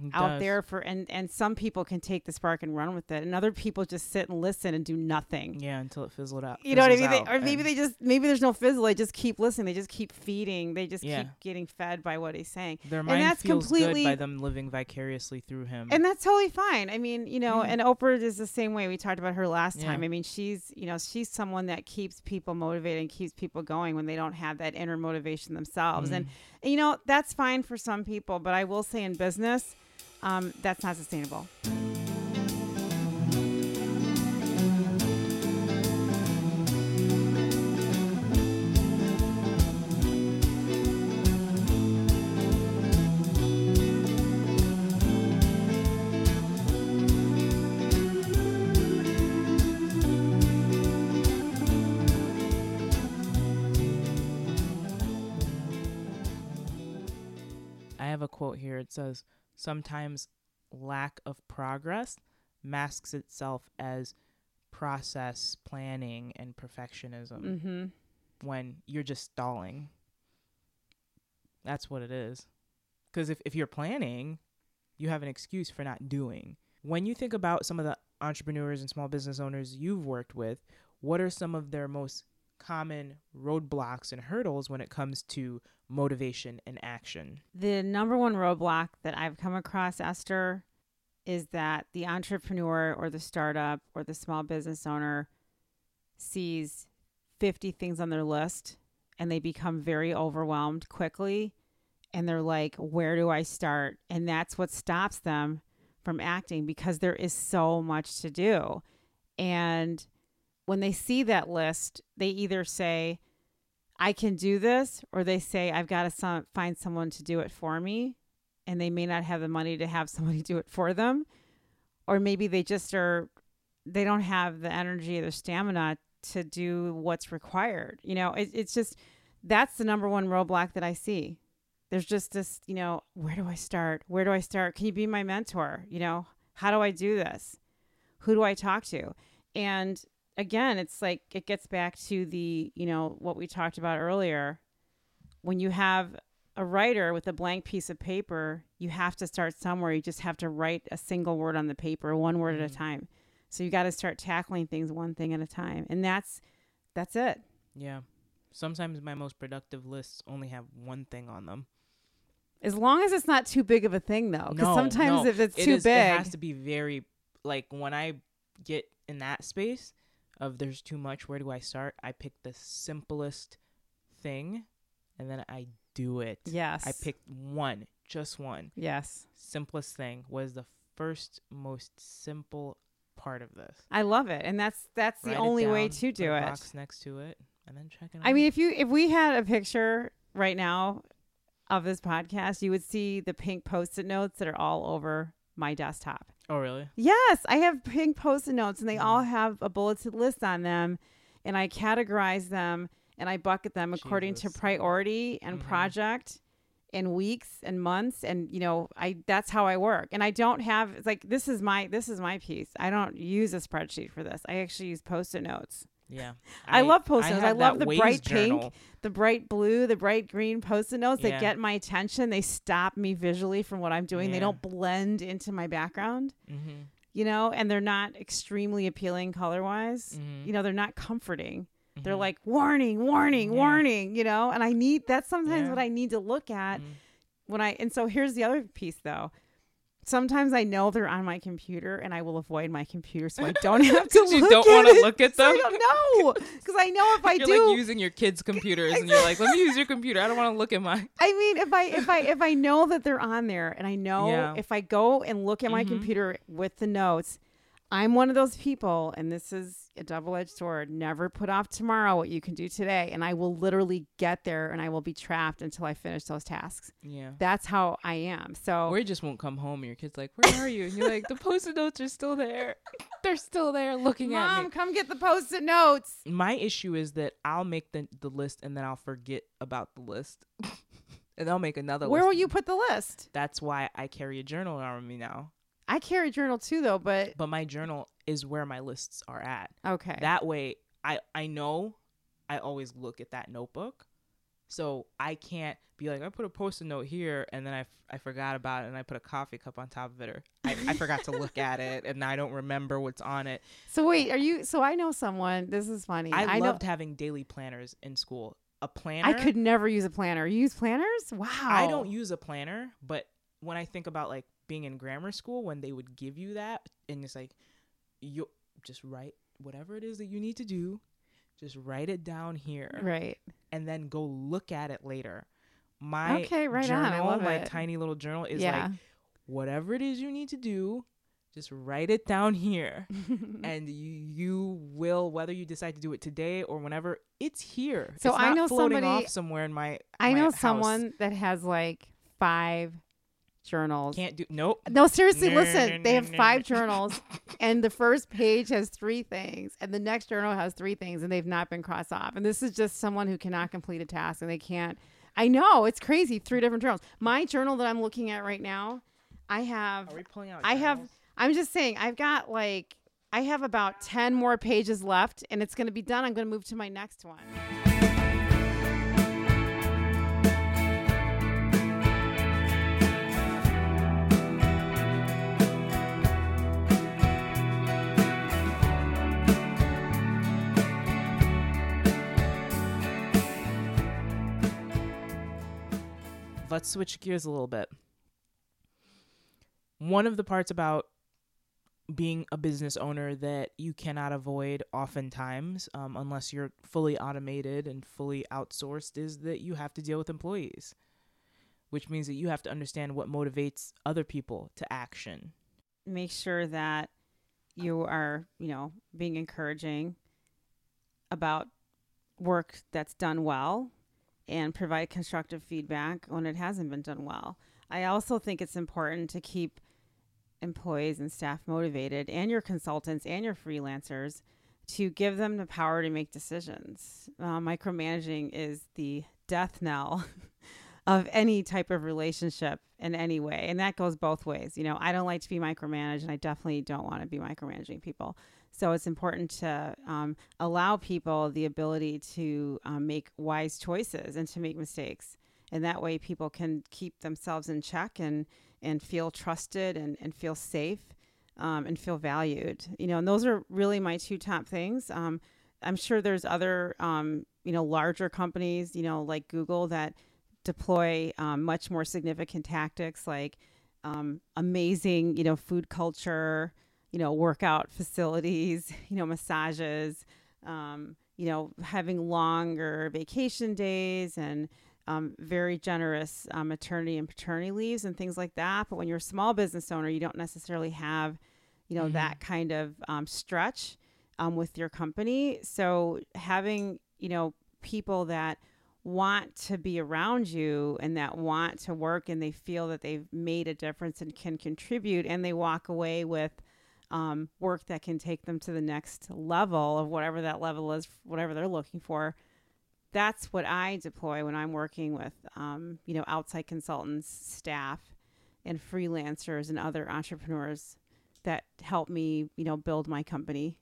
It out does. there for, and and some people can take the spark and run with it, and other people just sit and listen and do nothing. Yeah, until it fizzled out. You know what I mean? They, or maybe they just maybe there's no fizzle. They just keep listening. They just keep feeding. They just Yeah. keep getting fed by what he's saying. their mind that's feels completely- good by them living vicariously through him. And that's totally fine. I mean, you know, Yeah. and Oprah is the same way. We talked about her last Yeah. time. I mean, she's, you know, she's someone that keeps people motivated and keeps people going when they don't have that inner motivation themselves. And, Mhm. and, you know, that's fine for some people, but I will say in business, um, that's not sustainable. I have a quote here. It says, sometimes lack of progress masks itself as process planning and perfectionism Mm-hmm. when you're just stalling. That's what it is. Because if, if you're planning, you have an excuse for not doing. When you think about some of the entrepreneurs and small business owners you've worked with, what are some of their most common roadblocks and hurdles when it comes to motivation and action? The number one roadblock that I've come across, Esther, is that the entrepreneur or the startup or the small business owner sees 50 things on their list and they become very overwhelmed quickly. And they're like, where do I start? And that's what stops them from acting because there is so much to do. And when they see that list, they either say, I can do this, or they say, I've got to find someone to do it for me. And they may not have the money to have (laughs) somebody do it for them. Or maybe they just are, they don't have the energy or the stamina to do what's required. You know, it, it's just, that's the number one roadblock that I see. There's just this, you know, where do I start? Where do I start? Can you be my mentor? You know, how do I do this? Who do I talk to? And again, it's like it gets back to the, you know, what we talked about earlier. When you have a writer with a blank piece of paper, you have to start somewhere. You just have to write a single word on the paper, one word at a Mhm. time. So you got to start tackling things one thing at a time. And that's that's it. Yeah. Sometimes my most productive lists only have one thing on them. As long as it's not too big of a thing though. Cuz No, sometimes no. if it's It too is- big, It has to be very like when I get in that space of there's too much. Where do I start? I pick the simplest thing, and then I do it. yes. I picked one, just one Yes. simplest thing. Was the first most simple part of this. I love it. And that's that's the Write it only way down, to put do a it. Box next to it, and then check it. I out. mean, if you if we had a picture right now of this podcast, you would see the pink post-it notes that are all over my desktop. Oh really? Yes, I have pink post-it notes, and they all have a bulleted list on them, and I categorize them and I bucket them according to priority and Mhm. project in weeks and months and you know i that's how i work. And i don't have it's like this is my this is my piece. I don't use a spreadsheet for this. I actually use post-it notes Yeah. I love Post-it notes. I have love the Waze bright pink, the bright blue, the bright green post-it notes that Yeah. get my attention. They stop me visually from what I'm doing. They don't blend into my background, Mhm. you know, and they're not extremely appealing color-wise. Mhm. You know, they're not comforting. They're Mhm. like warning, warning, Yeah. warning, you know, and I need that's sometimes Yeah. what I need to look at Mhm. when I and so here's the other piece though. Sometimes I know they're on my computer and I will avoid my computer so I don't (laughs) have to you don't wanna look at So I them? don't know because I know if I you're do like using your kids' computers, and you're like, "Let me use your computer. I don't want to look at mine." (laughs) I mean, if I if I if I know that they're on there, and I know Yeah. if I go and look at my Mhm. computer with the notes, I'm one of those people, and this is a double edged sword. Never put off tomorrow what you can do today, and I will literally get there, and I will be trapped until I finish those tasks. Yeah. That's how I am. So Or you just won't come home, and your kid's like, "Where are you?" And you're like, "The post-it notes are still there. (laughs) They're still there, looking at me. mom, come get the post-it notes. My issue is that I'll make the the list, and then I'll forget about the list, (laughs) and I'll make another. List. Where list. will you put the list? That's why I carry a journal around me now. I carry a journal too, though. But But my journal is where my lists are at. okay, That way, I I know I always look at that notebook, so I can't be like I put a post-it note here and then I, f- I forgot about it and I put a coffee cup on top of it or I, I forgot to look at it and I don't remember what's on it. so wait, are you? So I know someone. This is funny. I, know loved having daily planners in school. A planner. I could never use a planner. You use planners? Wow. I don't use a planner, but when I think about like being in grammar school when they would give you that and it's like you just write whatever it is that you need to do, just write it down here Right. and then go look at it later. My Okay, right journal, I love my it. tiny little journal is yeah. like whatever it is you need to do, just write it down here. (laughs) and you, you will whether you decide to do it today or whenever it's here. So It's I not know floating somebody- off somewhere in my I my know house. someone that has like five journals. can't do nope. no, seriously, No, listen. no, they have no, five no. (laughs) journals, and the first page has three things, and the next journal has three things, and they've not been crossed off. And this is just someone who cannot complete a task, and they can't. I know it's crazy. Three different journals. My journal that I'm looking at right now, I have Are we pulling out? I have? I'm just saying I've got like I have about 10 more pages left and it's going to be done. I'm going to move to my next one. Let's switch gears a little bit. One of the parts about being a business owner that you cannot avoid oftentimes, um, unless you're fully automated and fully outsourced, is that you have to deal with employees, which means that you have to understand what motivates other people to action. Make sure that you are, you know, being encouraging about work that's done well and provide constructive feedback when it hasn't been done well. I also think it's important to keep employees and staff motivated and your consultants and your freelancers to give them the power to make decisions. Uh, micromanaging is the death knell (laughs) of any type of relationship in any way. And that goes both ways. You know, I don't like to be micromanaged, and I definitely don't want to be micromanaging people. So it's important to um, allow people the ability to um, make wise choices and to make mistakes. And that way, people can keep themselves in check and, and feel trusted and, and feel safe um, and feel valued. You know, and those are really my two top things. Um, I'm sure there's other, um, you know, larger companies, you know, like Google that deploy um, much more significant tactics like amazing, you know, food culture, you know, workout facilities, (laughs) you know, massages, um, you know, having longer vacation days and um, very generous uh, maternity and paternity leaves and things like that. But when you're a small business owner, you don't necessarily have, you know, Mhm. that kind of um, stretch um, with your company. So having, you know, people that want to be around you and that want to work and they feel that they've made a difference and can contribute and they walk away with um, work that can take them to the next level of whatever that level is, whatever they're looking for. That's what I deploy when I'm working with, um, you know, outside consultants, staff, and freelancers and other entrepreneurs that help me, you know, build my company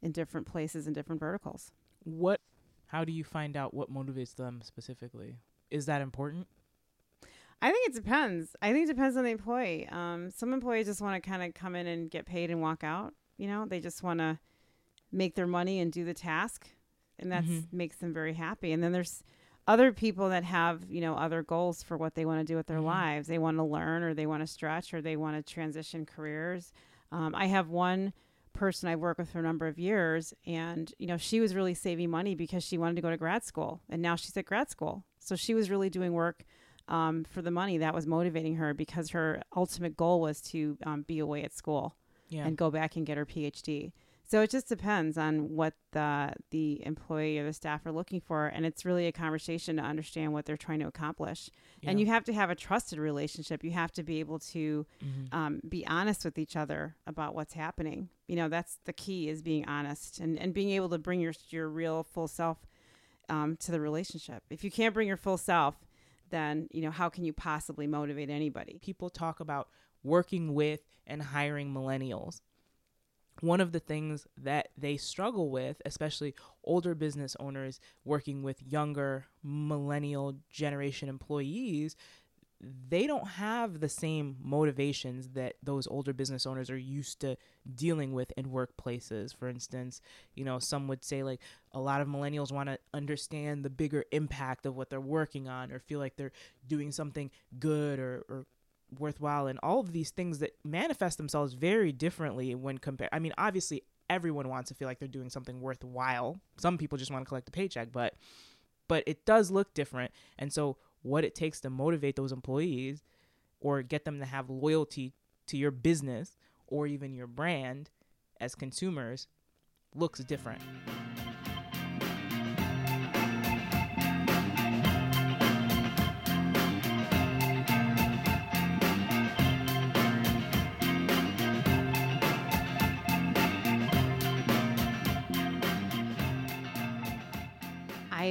in different places and different verticals. What? How do you find out what motivates them specifically? Is that important? I think it depends. I think it depends on the employee. Um, some employees just want to kind of come in and get paid and walk out. You know, they just want to make their money and do the task, and that Mhm. makes them very happy. And then there's other people that have you know other goals for what they want to do with their Mhm. lives. They want to learn, or they want to stretch, or they want to transition careers. Um, I have one person I've worked with for a number of years, and you know she was really saving money because she wanted to go to grad school, and now she's at grad school. So she was really doing work um, for the money that was motivating her because her ultimate goal was to um, be away at school Yeah. and go back and get her PhD. So it just depends on what the the employee or the staff are looking for, and it's really a conversation to understand what they're trying to accomplish. And you have to have a trusted relationship. You have to be able to Mhm. um, be honest with each other about what's happening. You know, that's the key is being honest and, and being able to bring your your real full self um, to the relationship. If you can't bring your full self, then you know how can you possibly motivate anybody? people talk about working with and hiring millennials. One of the things that they struggle with, especially older business owners working with younger millennial generation employees, they don't have the same motivations that those older business owners are used to dealing with in workplaces. For instance, you know, some would say like a lot of millennials want to understand the bigger impact of what they're working on or feel like they're doing something good or, or worthwhile. And all of these things that manifest themselves very differently when compared i mean obviously everyone wants to feel like they're doing something worthwhile. Some people just want to collect a paycheck but but it does look different. And so what it takes to motivate those employees or get them to have loyalty to your business or even your brand as consumers looks different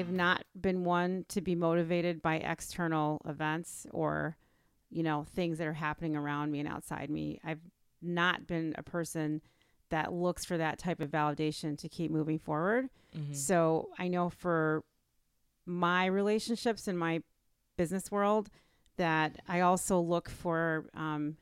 I've not been one to be motivated by external events or you know, things that are happening around me and outside me. I've not been a person that looks for that type of validation to keep moving forward. Mhm. So I know for my relationships in my business world that I also look for um,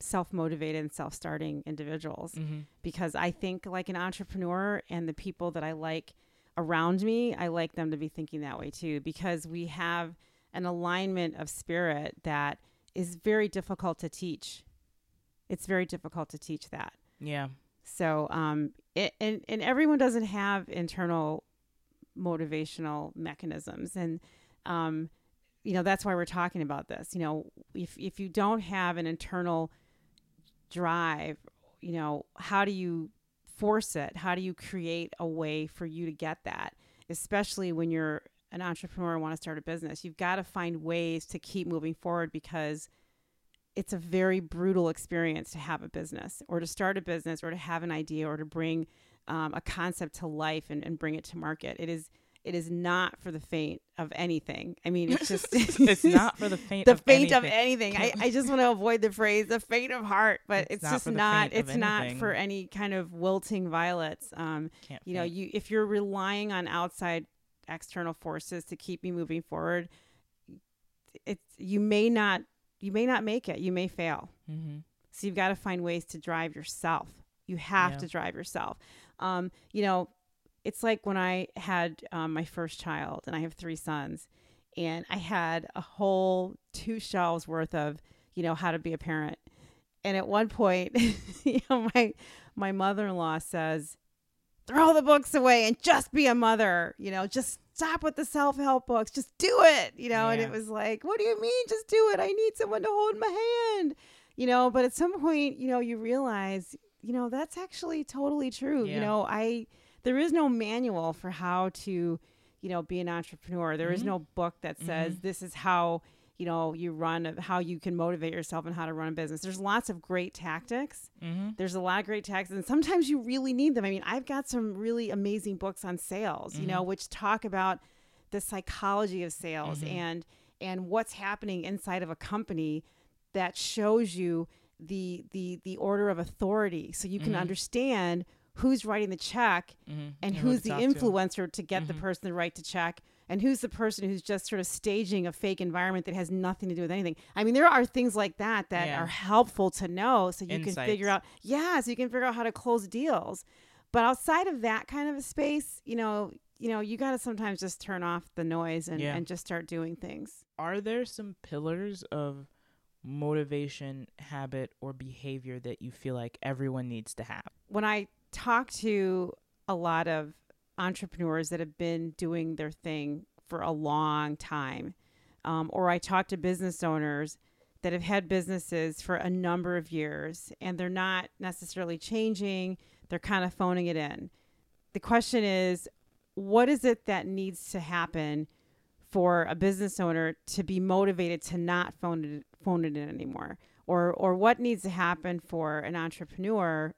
self motivated and self starting individuals Mhm. because I think like an entrepreneur and the people that I like around me, I like them to be thinking that way too because we have an alignment of spirit that is very difficult to teach. It's very difficult to teach that. Yeah. So, um, it, and and everyone doesn't have internal motivational mechanisms, and um, you know that's why we're talking about this. You know, if if you don't have an internal drive, you know, how do you force it? How do you create a way for you to get that? Especially when you're an entrepreneur and want to start a business, you've got to find ways to keep moving forward because it's a very brutal experience to have a business or to start a business or to have an idea or to bring um, a concept to life and, and bring it to market. It is it is not for the faint of anything. I mean, it's just (laughs) (laughs) it's not for the faint the of faint anything. of anything. I, I just want to avoid the phrase the faint of heart, but It's it's, not just not. It's not for any kind of wilting violets. Um, Can't you know, faint. you if you're relying on outside external forces to keep me moving forward, it's you may not you may not make it. You may fail. Mhm. So you've got to find ways to drive yourself. You have Yeah. to drive yourself. Um, you know, it's like when I had um, my first child, and I have three sons, and I had a whole two shelves worth of, you know, how to be a parent. And at one point, (laughs) you know, my my mother in law says, "Throw the books away and just be a mother." You know, just stop with the self help books. Just do it. You know, and it was like, "What do you mean? Just do it? I need someone to hold my hand." You know, but at some point, you know, you realize, you know, that's actually totally true. You know, I there is no manual for how to, you know, be an entrepreneur. There is Mhm. no book that says Mhm. this is how you know you run how you can motivate yourself and how to run a business there's lots of great tactics Mhm. there's a lot of great tactics and sometimes you really need them i mean i've got some really amazing books on sales you know which talk about the psychology of sales Mhm. and and what's happening inside of a company that shows you the the the order of authority so you can Mhm. understand who's writing the check Mhm. and who who's the talk to. influencer to, get the Mhm. person to write the check and who's the person who's just sort of staging a fake environment that has nothing to do with anything i mean there are things like that that Yeah. are helpful to know so you can figure out yeah so you can figure out how to close deals but outside of that kind of a space you know you know you got to sometimes just turn off the noise and, Yeah. and just start doing things Are there some pillars of motivation, habit, or behavior that you feel like everyone needs to have? when I talk to a lot of entrepreneurs that have been doing their thing for a long time, um, or I talk to business owners that have had businesses for a number of years and they're not necessarily changing, they're kind of phoning it in. The question is, what is it that needs to happen for a business owner to be motivated to not phone it, phone it in anymore? Or, or what needs to happen for an entrepreneur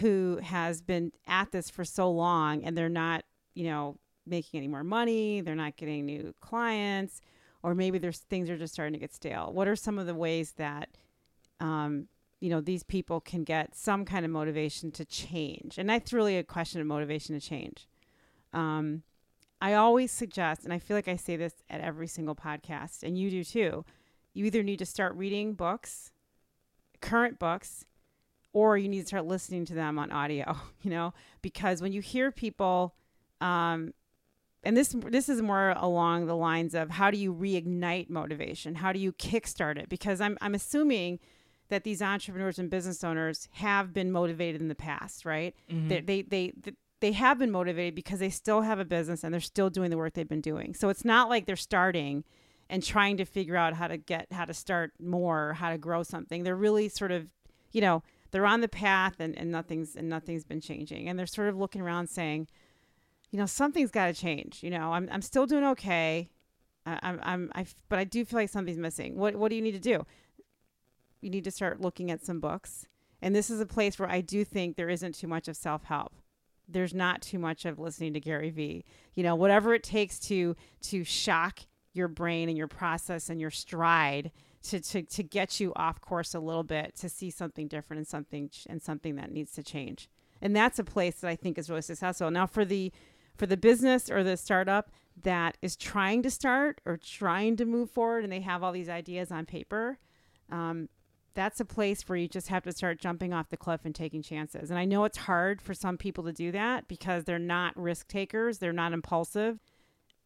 who has been at this for so long and they're not, you know, making any more money, they're not getting new clients, or maybe there's things are just starting to get stale. What are some of the ways that um, you know, these people can get some kind of motivation to change? And that's really a question of motivation to change. Um, I always suggest, and I feel like I say this at every single podcast, and you do too, you either need to start reading books, current books, or you need to start listening to them on audio, (laughs) you know, because when you hear people, um, and this this is more along the lines of how do you reignite motivation? How do you kickstart it? Because I'm I'm assuming that these entrepreneurs and business owners have been motivated in the past, right? Mhm. They, they they they have been motivated because they still have a business and they're still doing the work they've been doing. So it's not like they're starting and trying to figure out how to get how to start more, or how to grow something. They're really sort of, you know, they're on the path and, and nothing's and nothing's been changing. And they're sort of looking around saying, you know, something's got to change. You know, I'm I'm still doing okay. I'm I'm I but I do feel like something's missing. What what do you need to do? You need to start looking at some books. And this is a place where I do think there isn't too much of self help. There's not too much of listening to Gary Vee. You know, whatever it takes to to shock your brain and your process and your stride to, to, to get you off course a little bit to see something different and something and something that needs to change. And that's a place that i think is really successful. Now for the for the business or the startup that is trying to start or trying to move forward and they have all these ideas on paper um, that's a place where you just have to start jumping off the cliff and taking chances. And i know it's hard for some people to do that because they're not risk takers. They're not impulsive.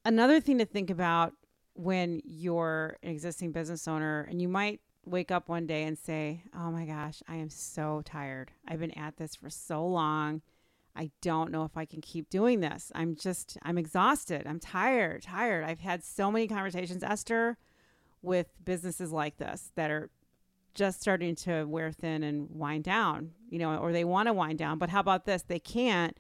Another thing to think about when you're an existing business owner and you might wake up one day and say, Oh my gosh, I am so tired. I've been at this for so long. I don't know if I can keep doing this. I'm just, I'm exhausted. I'm tired, tired. I've had so many conversations, Esther, with businesses like this that are just starting to wear thin and wind down, you know, or they want to wind down. But how about this? They can't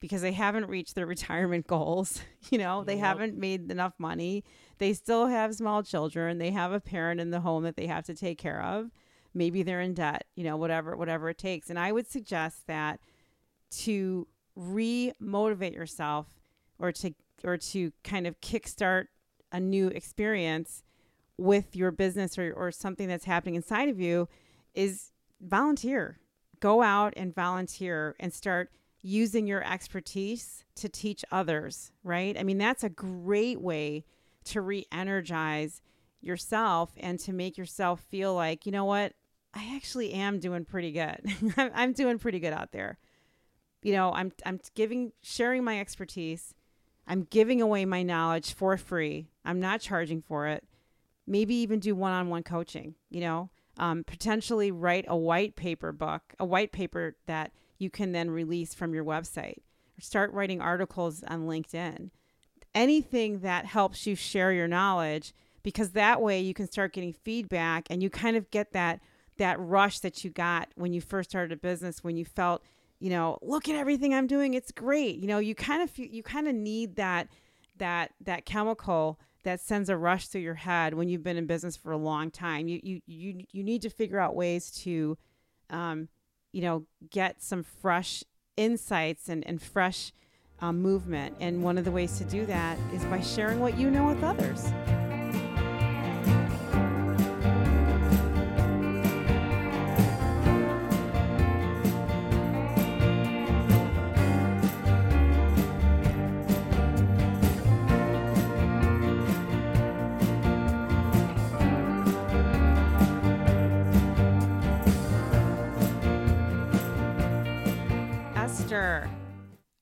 because they haven't reached their (laughs) retirement goals. You know, they Yep. haven't made enough money. They still have small children. They have a parent in the home that they have to take care of. Maybe they're in debt, you know, whatever whatever it takes. And I would suggest that to re-motivate yourself or to or to kind of kickstart a new experience with your business or, or something that's happening inside of you is volunteer. Go out and volunteer and start using your expertise to teach others, right? I mean, that's a great way to re energize yourself and to make yourself feel like, you know what? I actually am doing pretty good. (laughs) I'm- doing pretty good out there. You know, I'm I'm giving sharing my expertise. I'm giving away my knowledge for free. I'm not charging for it. Maybe even do one-on-one coaching, you know? Um, potentially write a white paper book, a white paper that you can then release from your website. Start writing articles on LinkedIn. Anything that helps you share your knowledge because that way you can start getting feedback and you kind of get that that rush that you got when you first started a business when you felt you know look at everything i'm doing it's great you know you kind of you kind of need that that that chemical that sends a rush through your head when you've been in business for a long time you you you, you need to figure out ways to um, you know get some fresh insights and, and fresh um, movement. And one of the ways to do that is by sharing what you know with others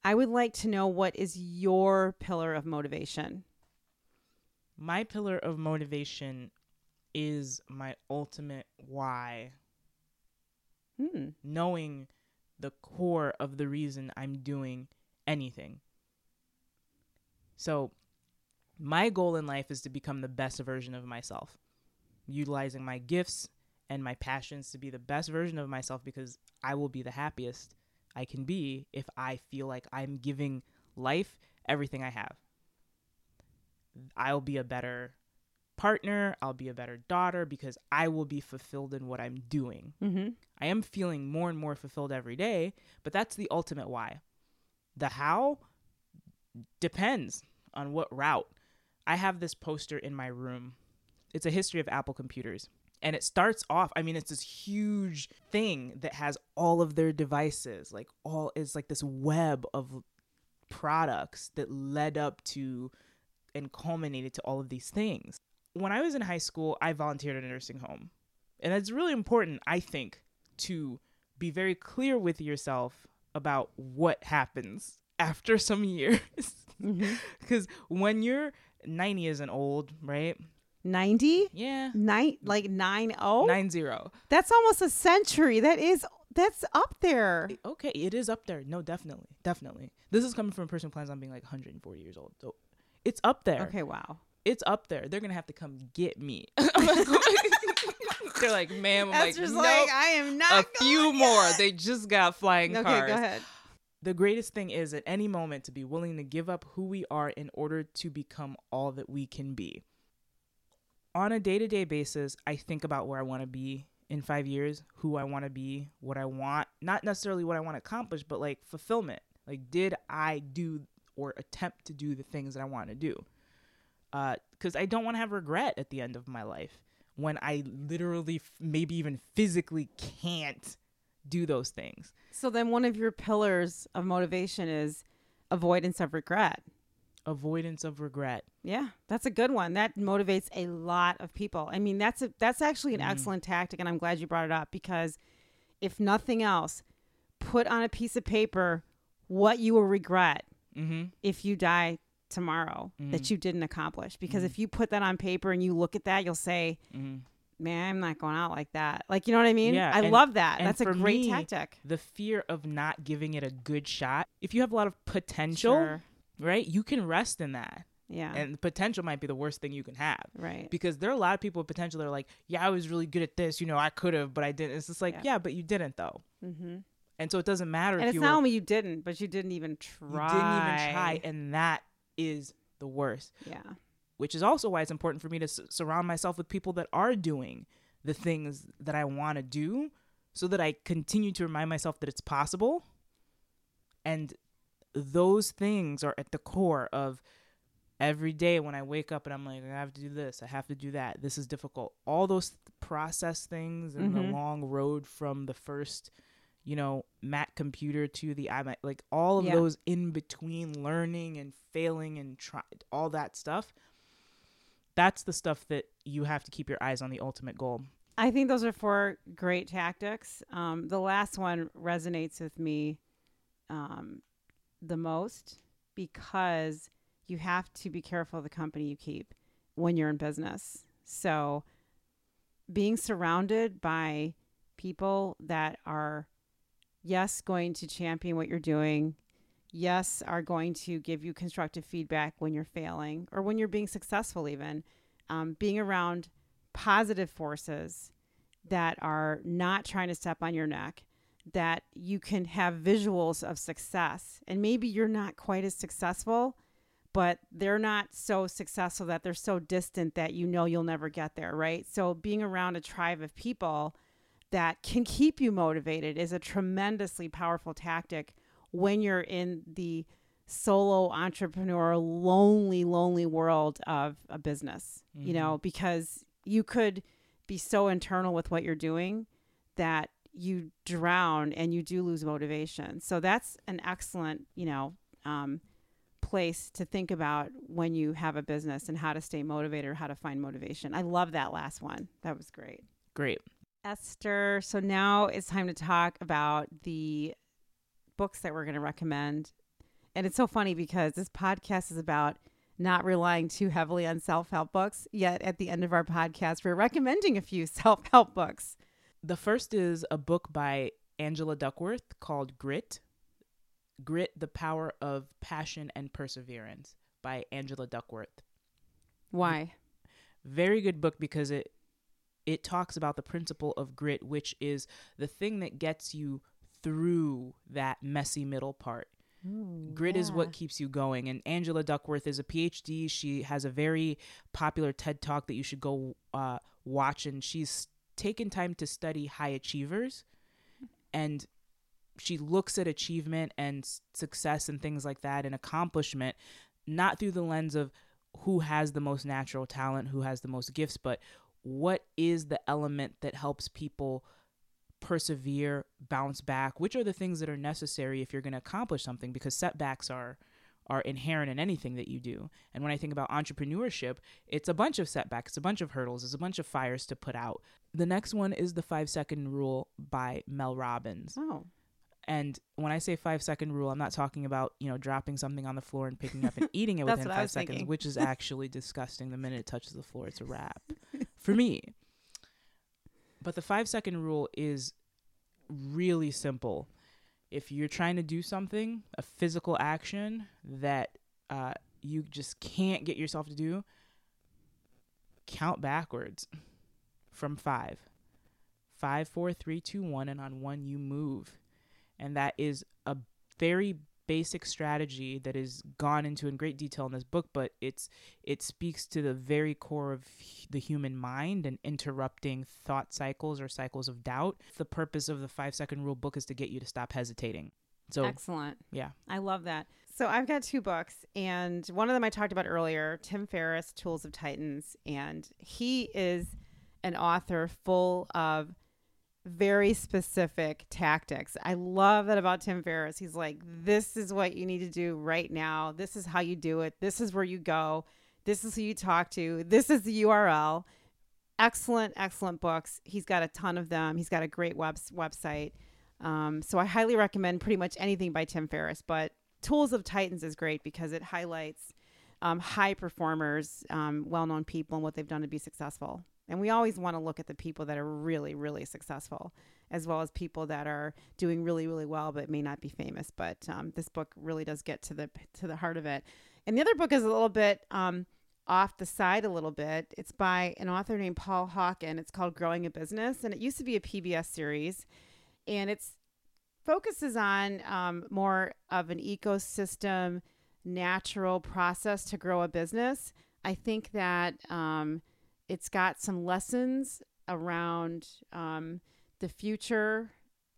i would like to know what is your pillar of motivation My pillar of motivation is my ultimate why, hmm. knowing the core of the reason I'm doing anything. So, my goal in life is to become the best version of myself, utilizing my gifts and my passions to be the best version of myself because I will be the happiest I can be if I feel like I'm giving life everything I have. I'll be a better partner, I'll be a better daughter because I will be fulfilled in what I'm doing. mm-hmm. I am feeling more and more fulfilled every day, but that's the ultimate why. The how depends on what route. I have this poster in my room. It's a history of Apple computers. And it starts off, I mean, it's this huge thing that has all of their devices, like all is like this web of products that led up to and culminated to all of these things. When I was in high school, I volunteered at a nursing home. And it's really important, I think, to be very clear with yourself about what happens after (laughs) some years. Mm-hmm. (laughs) Because when you're 90 isn't old, right? 90 Yeah. Nine, like nine oh. Nine zero. That's almost a century. That is that's up there. Okay, it is up there. No, definitely. Definitely. This is coming from a person who plans on being like 140 years old. So it's up there. Okay, wow. It's up there. They're going to have to come get me. (laughs) (laughs) They're like, ma'am, I'm like, nope. like I am not. a few more. yet." They just got flying okay, cars. go ahead. The greatest thing is at any moment to be willing to give up who we are in order to become all that we can be. On a day to day basis, I think about where I want to be in five years, who I want to be, what I want, not necessarily what I want to accomplish, but like fulfillment. Like, did I do or attempt to do the things that I want to do? Uh, because I don't want to have regret at the end of my life. when I literally, maybe even physically can't do those things. So then one of your pillars of motivation is avoidance of regret. Avoidance of regret. Yeah, that's a good one. That motivates a lot of people. I mean, that's a that's actually an Mhm. excellent tactic and I'm glad you brought it up because if nothing else, put on a piece of paper what you will regret Mm-hmm. if you die tomorrow that Mhm. you didn't accomplish because Mhm. if you put that on paper and you look at that, you'll say, Mm-hmm. "Man, I'm not going out like that." Like, you know what I mean? Yeah, I and- love that. That's a great me, tactic. The fear of not giving it a good shot. If you have a lot of potential, Sure. Right, you can rest in that. Yeah. And the potential might be the worst thing you can have. right. Because there are a lot of people with potential that are like, yeah, I was really good at this. You know, I could have, but I didn't. It's just like, Yeah. yeah, but you didn't, though. Mm-hmm. And so it doesn't matter And if it's you not were, only you didn't, but you didn't even you try. didn't even try. And that is the worst. Yeah. which is also why it's important for me to s- surround myself with people that are doing the things that I want to do so that I continue to remind myself that it's possible. And those things are at the core of every day when I wake up and I'm like, I have to do this, I have to do that. This is difficult. All those process things and Mhm. the long road from the first, you know, Mac computer to the iMac, like all of Yeah. those in between learning and failing and try all that stuff. That's the stuff that you have to keep your eyes on the ultimate goal. I think those are four great tactics. Um, the last one resonates with me um, the most because you have to be careful of the company you keep when you're in business. So, being surrounded by people that are, yes, going to champion what you're doing, yes, are going to give you constructive feedback when you're failing or when you're being successful, even um, being around positive forces that are not trying to step on your neck, that you can have visuals of success. And maybe you're not quite as successful, but they're not so successful that they're so distant that you know you'll never get there, right? So being around a tribe of people that can keep you motivated is a tremendously powerful tactic when you're in the solo entrepreneur lonely lonely world of a business you know mm-hmm. because you could be so internal with what you're doing that you drown and you do lose motivation so that's an excellent you know um, place to think about when you have a business and how to stay motivated or how to find motivation i love that last one that was great Great. Esther, so now it's time to talk about the books that we're going to recommend. And it's so funny because this podcast is about not relying too heavily on self help books. Yet at the end of our podcast, we're recommending a few (laughs) self help books. The first is a book by Angela Duckworth called Grit. Grit, The Power of Passion and Perseverance by Angela Duckworth. Why? Very good book because it it talks about the principle of grit, which is the thing that gets you through that messy middle part. Grit is what keeps you going. And Angela Duckworth is a PhD. She has a very popular TED talk that you should go uh, watch. And she's taken time to study high achievers. And she looks at achievement and success and things like that and accomplishment, not through the lens of who has the most natural talent, who has the most gifts, but what is the element that helps people persevere, bounce back, which are the things that are necessary if you're going to accomplish something because setbacks are are inherent in anything that you do. And when I think about entrepreneurship, it's a bunch of setbacks, it's a bunch of hurdles, it's a bunch of fires to put out. The next one is the 5 second rule by Mel Robbins. Oh, And when I say 5 second rule, I'm not talking about, you know, dropping something on the floor and picking up and (laughs) eating it within 5 seconds, thinking. which is (laughs) actually disgusting. The minute it touches the floor, it's a wrap for me. (laughs) But the five second rule is really simple. If you're trying to do something, a physical action that uh, you just can't get yourself to do, count backwards from five. Five, four, three, two, one, and on one you move. And that is a very basic strategy that is gone into in great detail in this book, but it's it speaks to the very core of the human mind and interrupting thought cycles or cycles of doubt. The purpose of the five second rule book is to get you to stop hesitating. So excellent. yeah, I love that. So I've got two books, and one of them I talked about earlier, Tim Ferriss, Tools of Titans, and he is an author full of very specific tactics. I love that about Tim Ferriss. He's like, this is what you need to do right now. This is how you do it. This is where you go. This is who you talk to. This is the URL. Excellent, excellent books. He's got a ton of them. He's got a great web- website. Um, so I highly recommend pretty much anything by Tim Ferriss. But Tools of Titans is great because it highlights um, high performers, um, well known people, and what they've done to be successful. And we always want to look at the people that are really, really successful, as well as people that are doing really, really well but may not be famous. But um, this book really does get to the to the heart of it. And the other book is a little bit um, off the side a little bit. It's by an author named Paul Hawken. It's called Growing a Business, and it used to be a PBS series, and it's focuses on um, more of an ecosystem, natural process to grow a business. I think that um, it's got some lessons around um, the future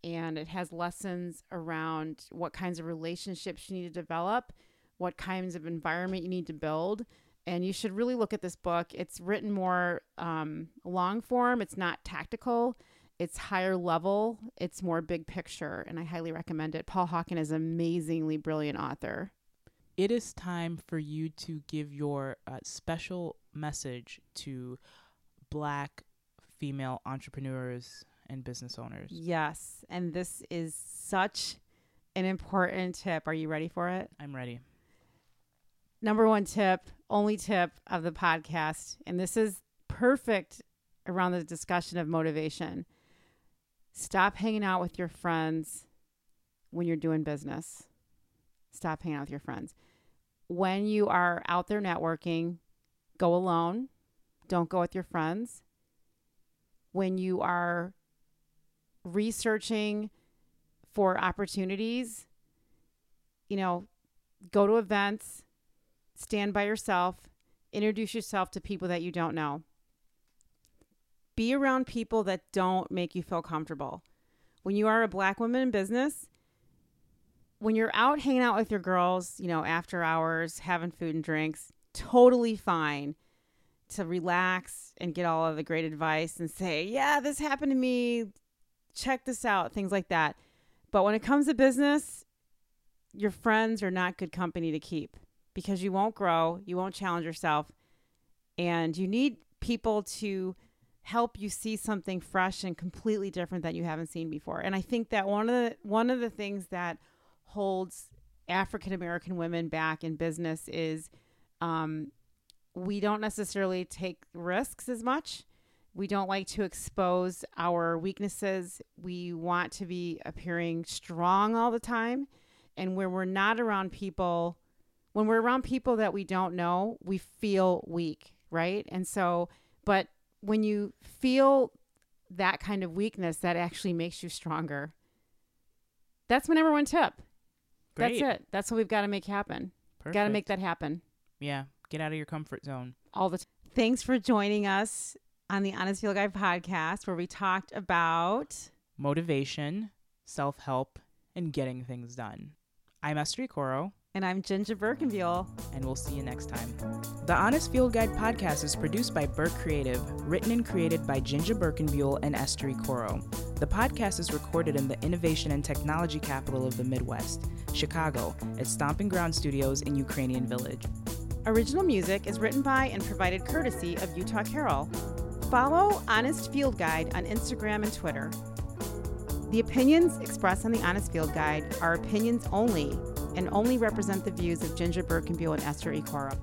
and it has lessons around what kinds of relationships you need to develop, what kinds of environment you need to build. And you should really look at this book. It's written more um, long form, it's not tactical, it's higher level, it's more big picture. And I highly recommend it. Paul Hawken is an amazingly brilliant author. It is time for you to give your uh, special message to black female entrepreneurs and business owners. Yes. And this is such an important tip. Are you ready for it? I'm ready. Number one tip, only tip of the podcast. And this is perfect around the discussion of motivation. Stop hanging out with your friends when you're doing business. Stop hanging out with your friends. When you are out there networking, go alone. Don't go with your friends. When you are researching for opportunities, you know, go to events, stand by yourself, introduce yourself to people that you don't know. Be around people that don't make you feel comfortable. When you are a black woman in business, when you're out hanging out with your girls, you know, after hours, having food and drinks, totally fine to relax and get all of the great advice and say, yeah, this happened to me. Check this out, things like that. But when it comes to business, your friends are not good company to keep because you won't grow, you won't challenge yourself, and you need people to help you see something fresh and completely different that you haven't seen before. And I think that one of the one of the things that holds African American women back in business is um, we don't necessarily take risks as much. We don't like to expose our weaknesses. We want to be appearing strong all the time. And when we're not around people, when we're around people that we don't know, we feel weak, right? And so, but when you feel that kind of weakness, that actually makes you stronger. That's my number one tip. Great. That's it. That's what we've got to make happen. Got to make that happen Yeah, get out of your comfort zone. all the time. Thanks for joining us on the Honest Field Guide podcast, where we talked about Motivation, self help, and getting things done. I'm Esther Ikoro, and I'm JinJa Birkenbeuel. and we'll see you next time. The Honest Field Guide podcast is produced by Birk Creative, written and created by JinJa Birkenbeuel and Esther Ikoro. The podcast is recorded in the innovation and technology capital of the Midwest, Chicago, at Stomping Ground Studios in Ukrainian Village. Original music is written by and provided courtesy of Utah Carol. Follow Honest Field Guide on Instagram and Twitter. The opinions expressed on the Honest Field Guide are opinions only and only represent the views of JinJa Birkenbeuel and Esther Ikoro.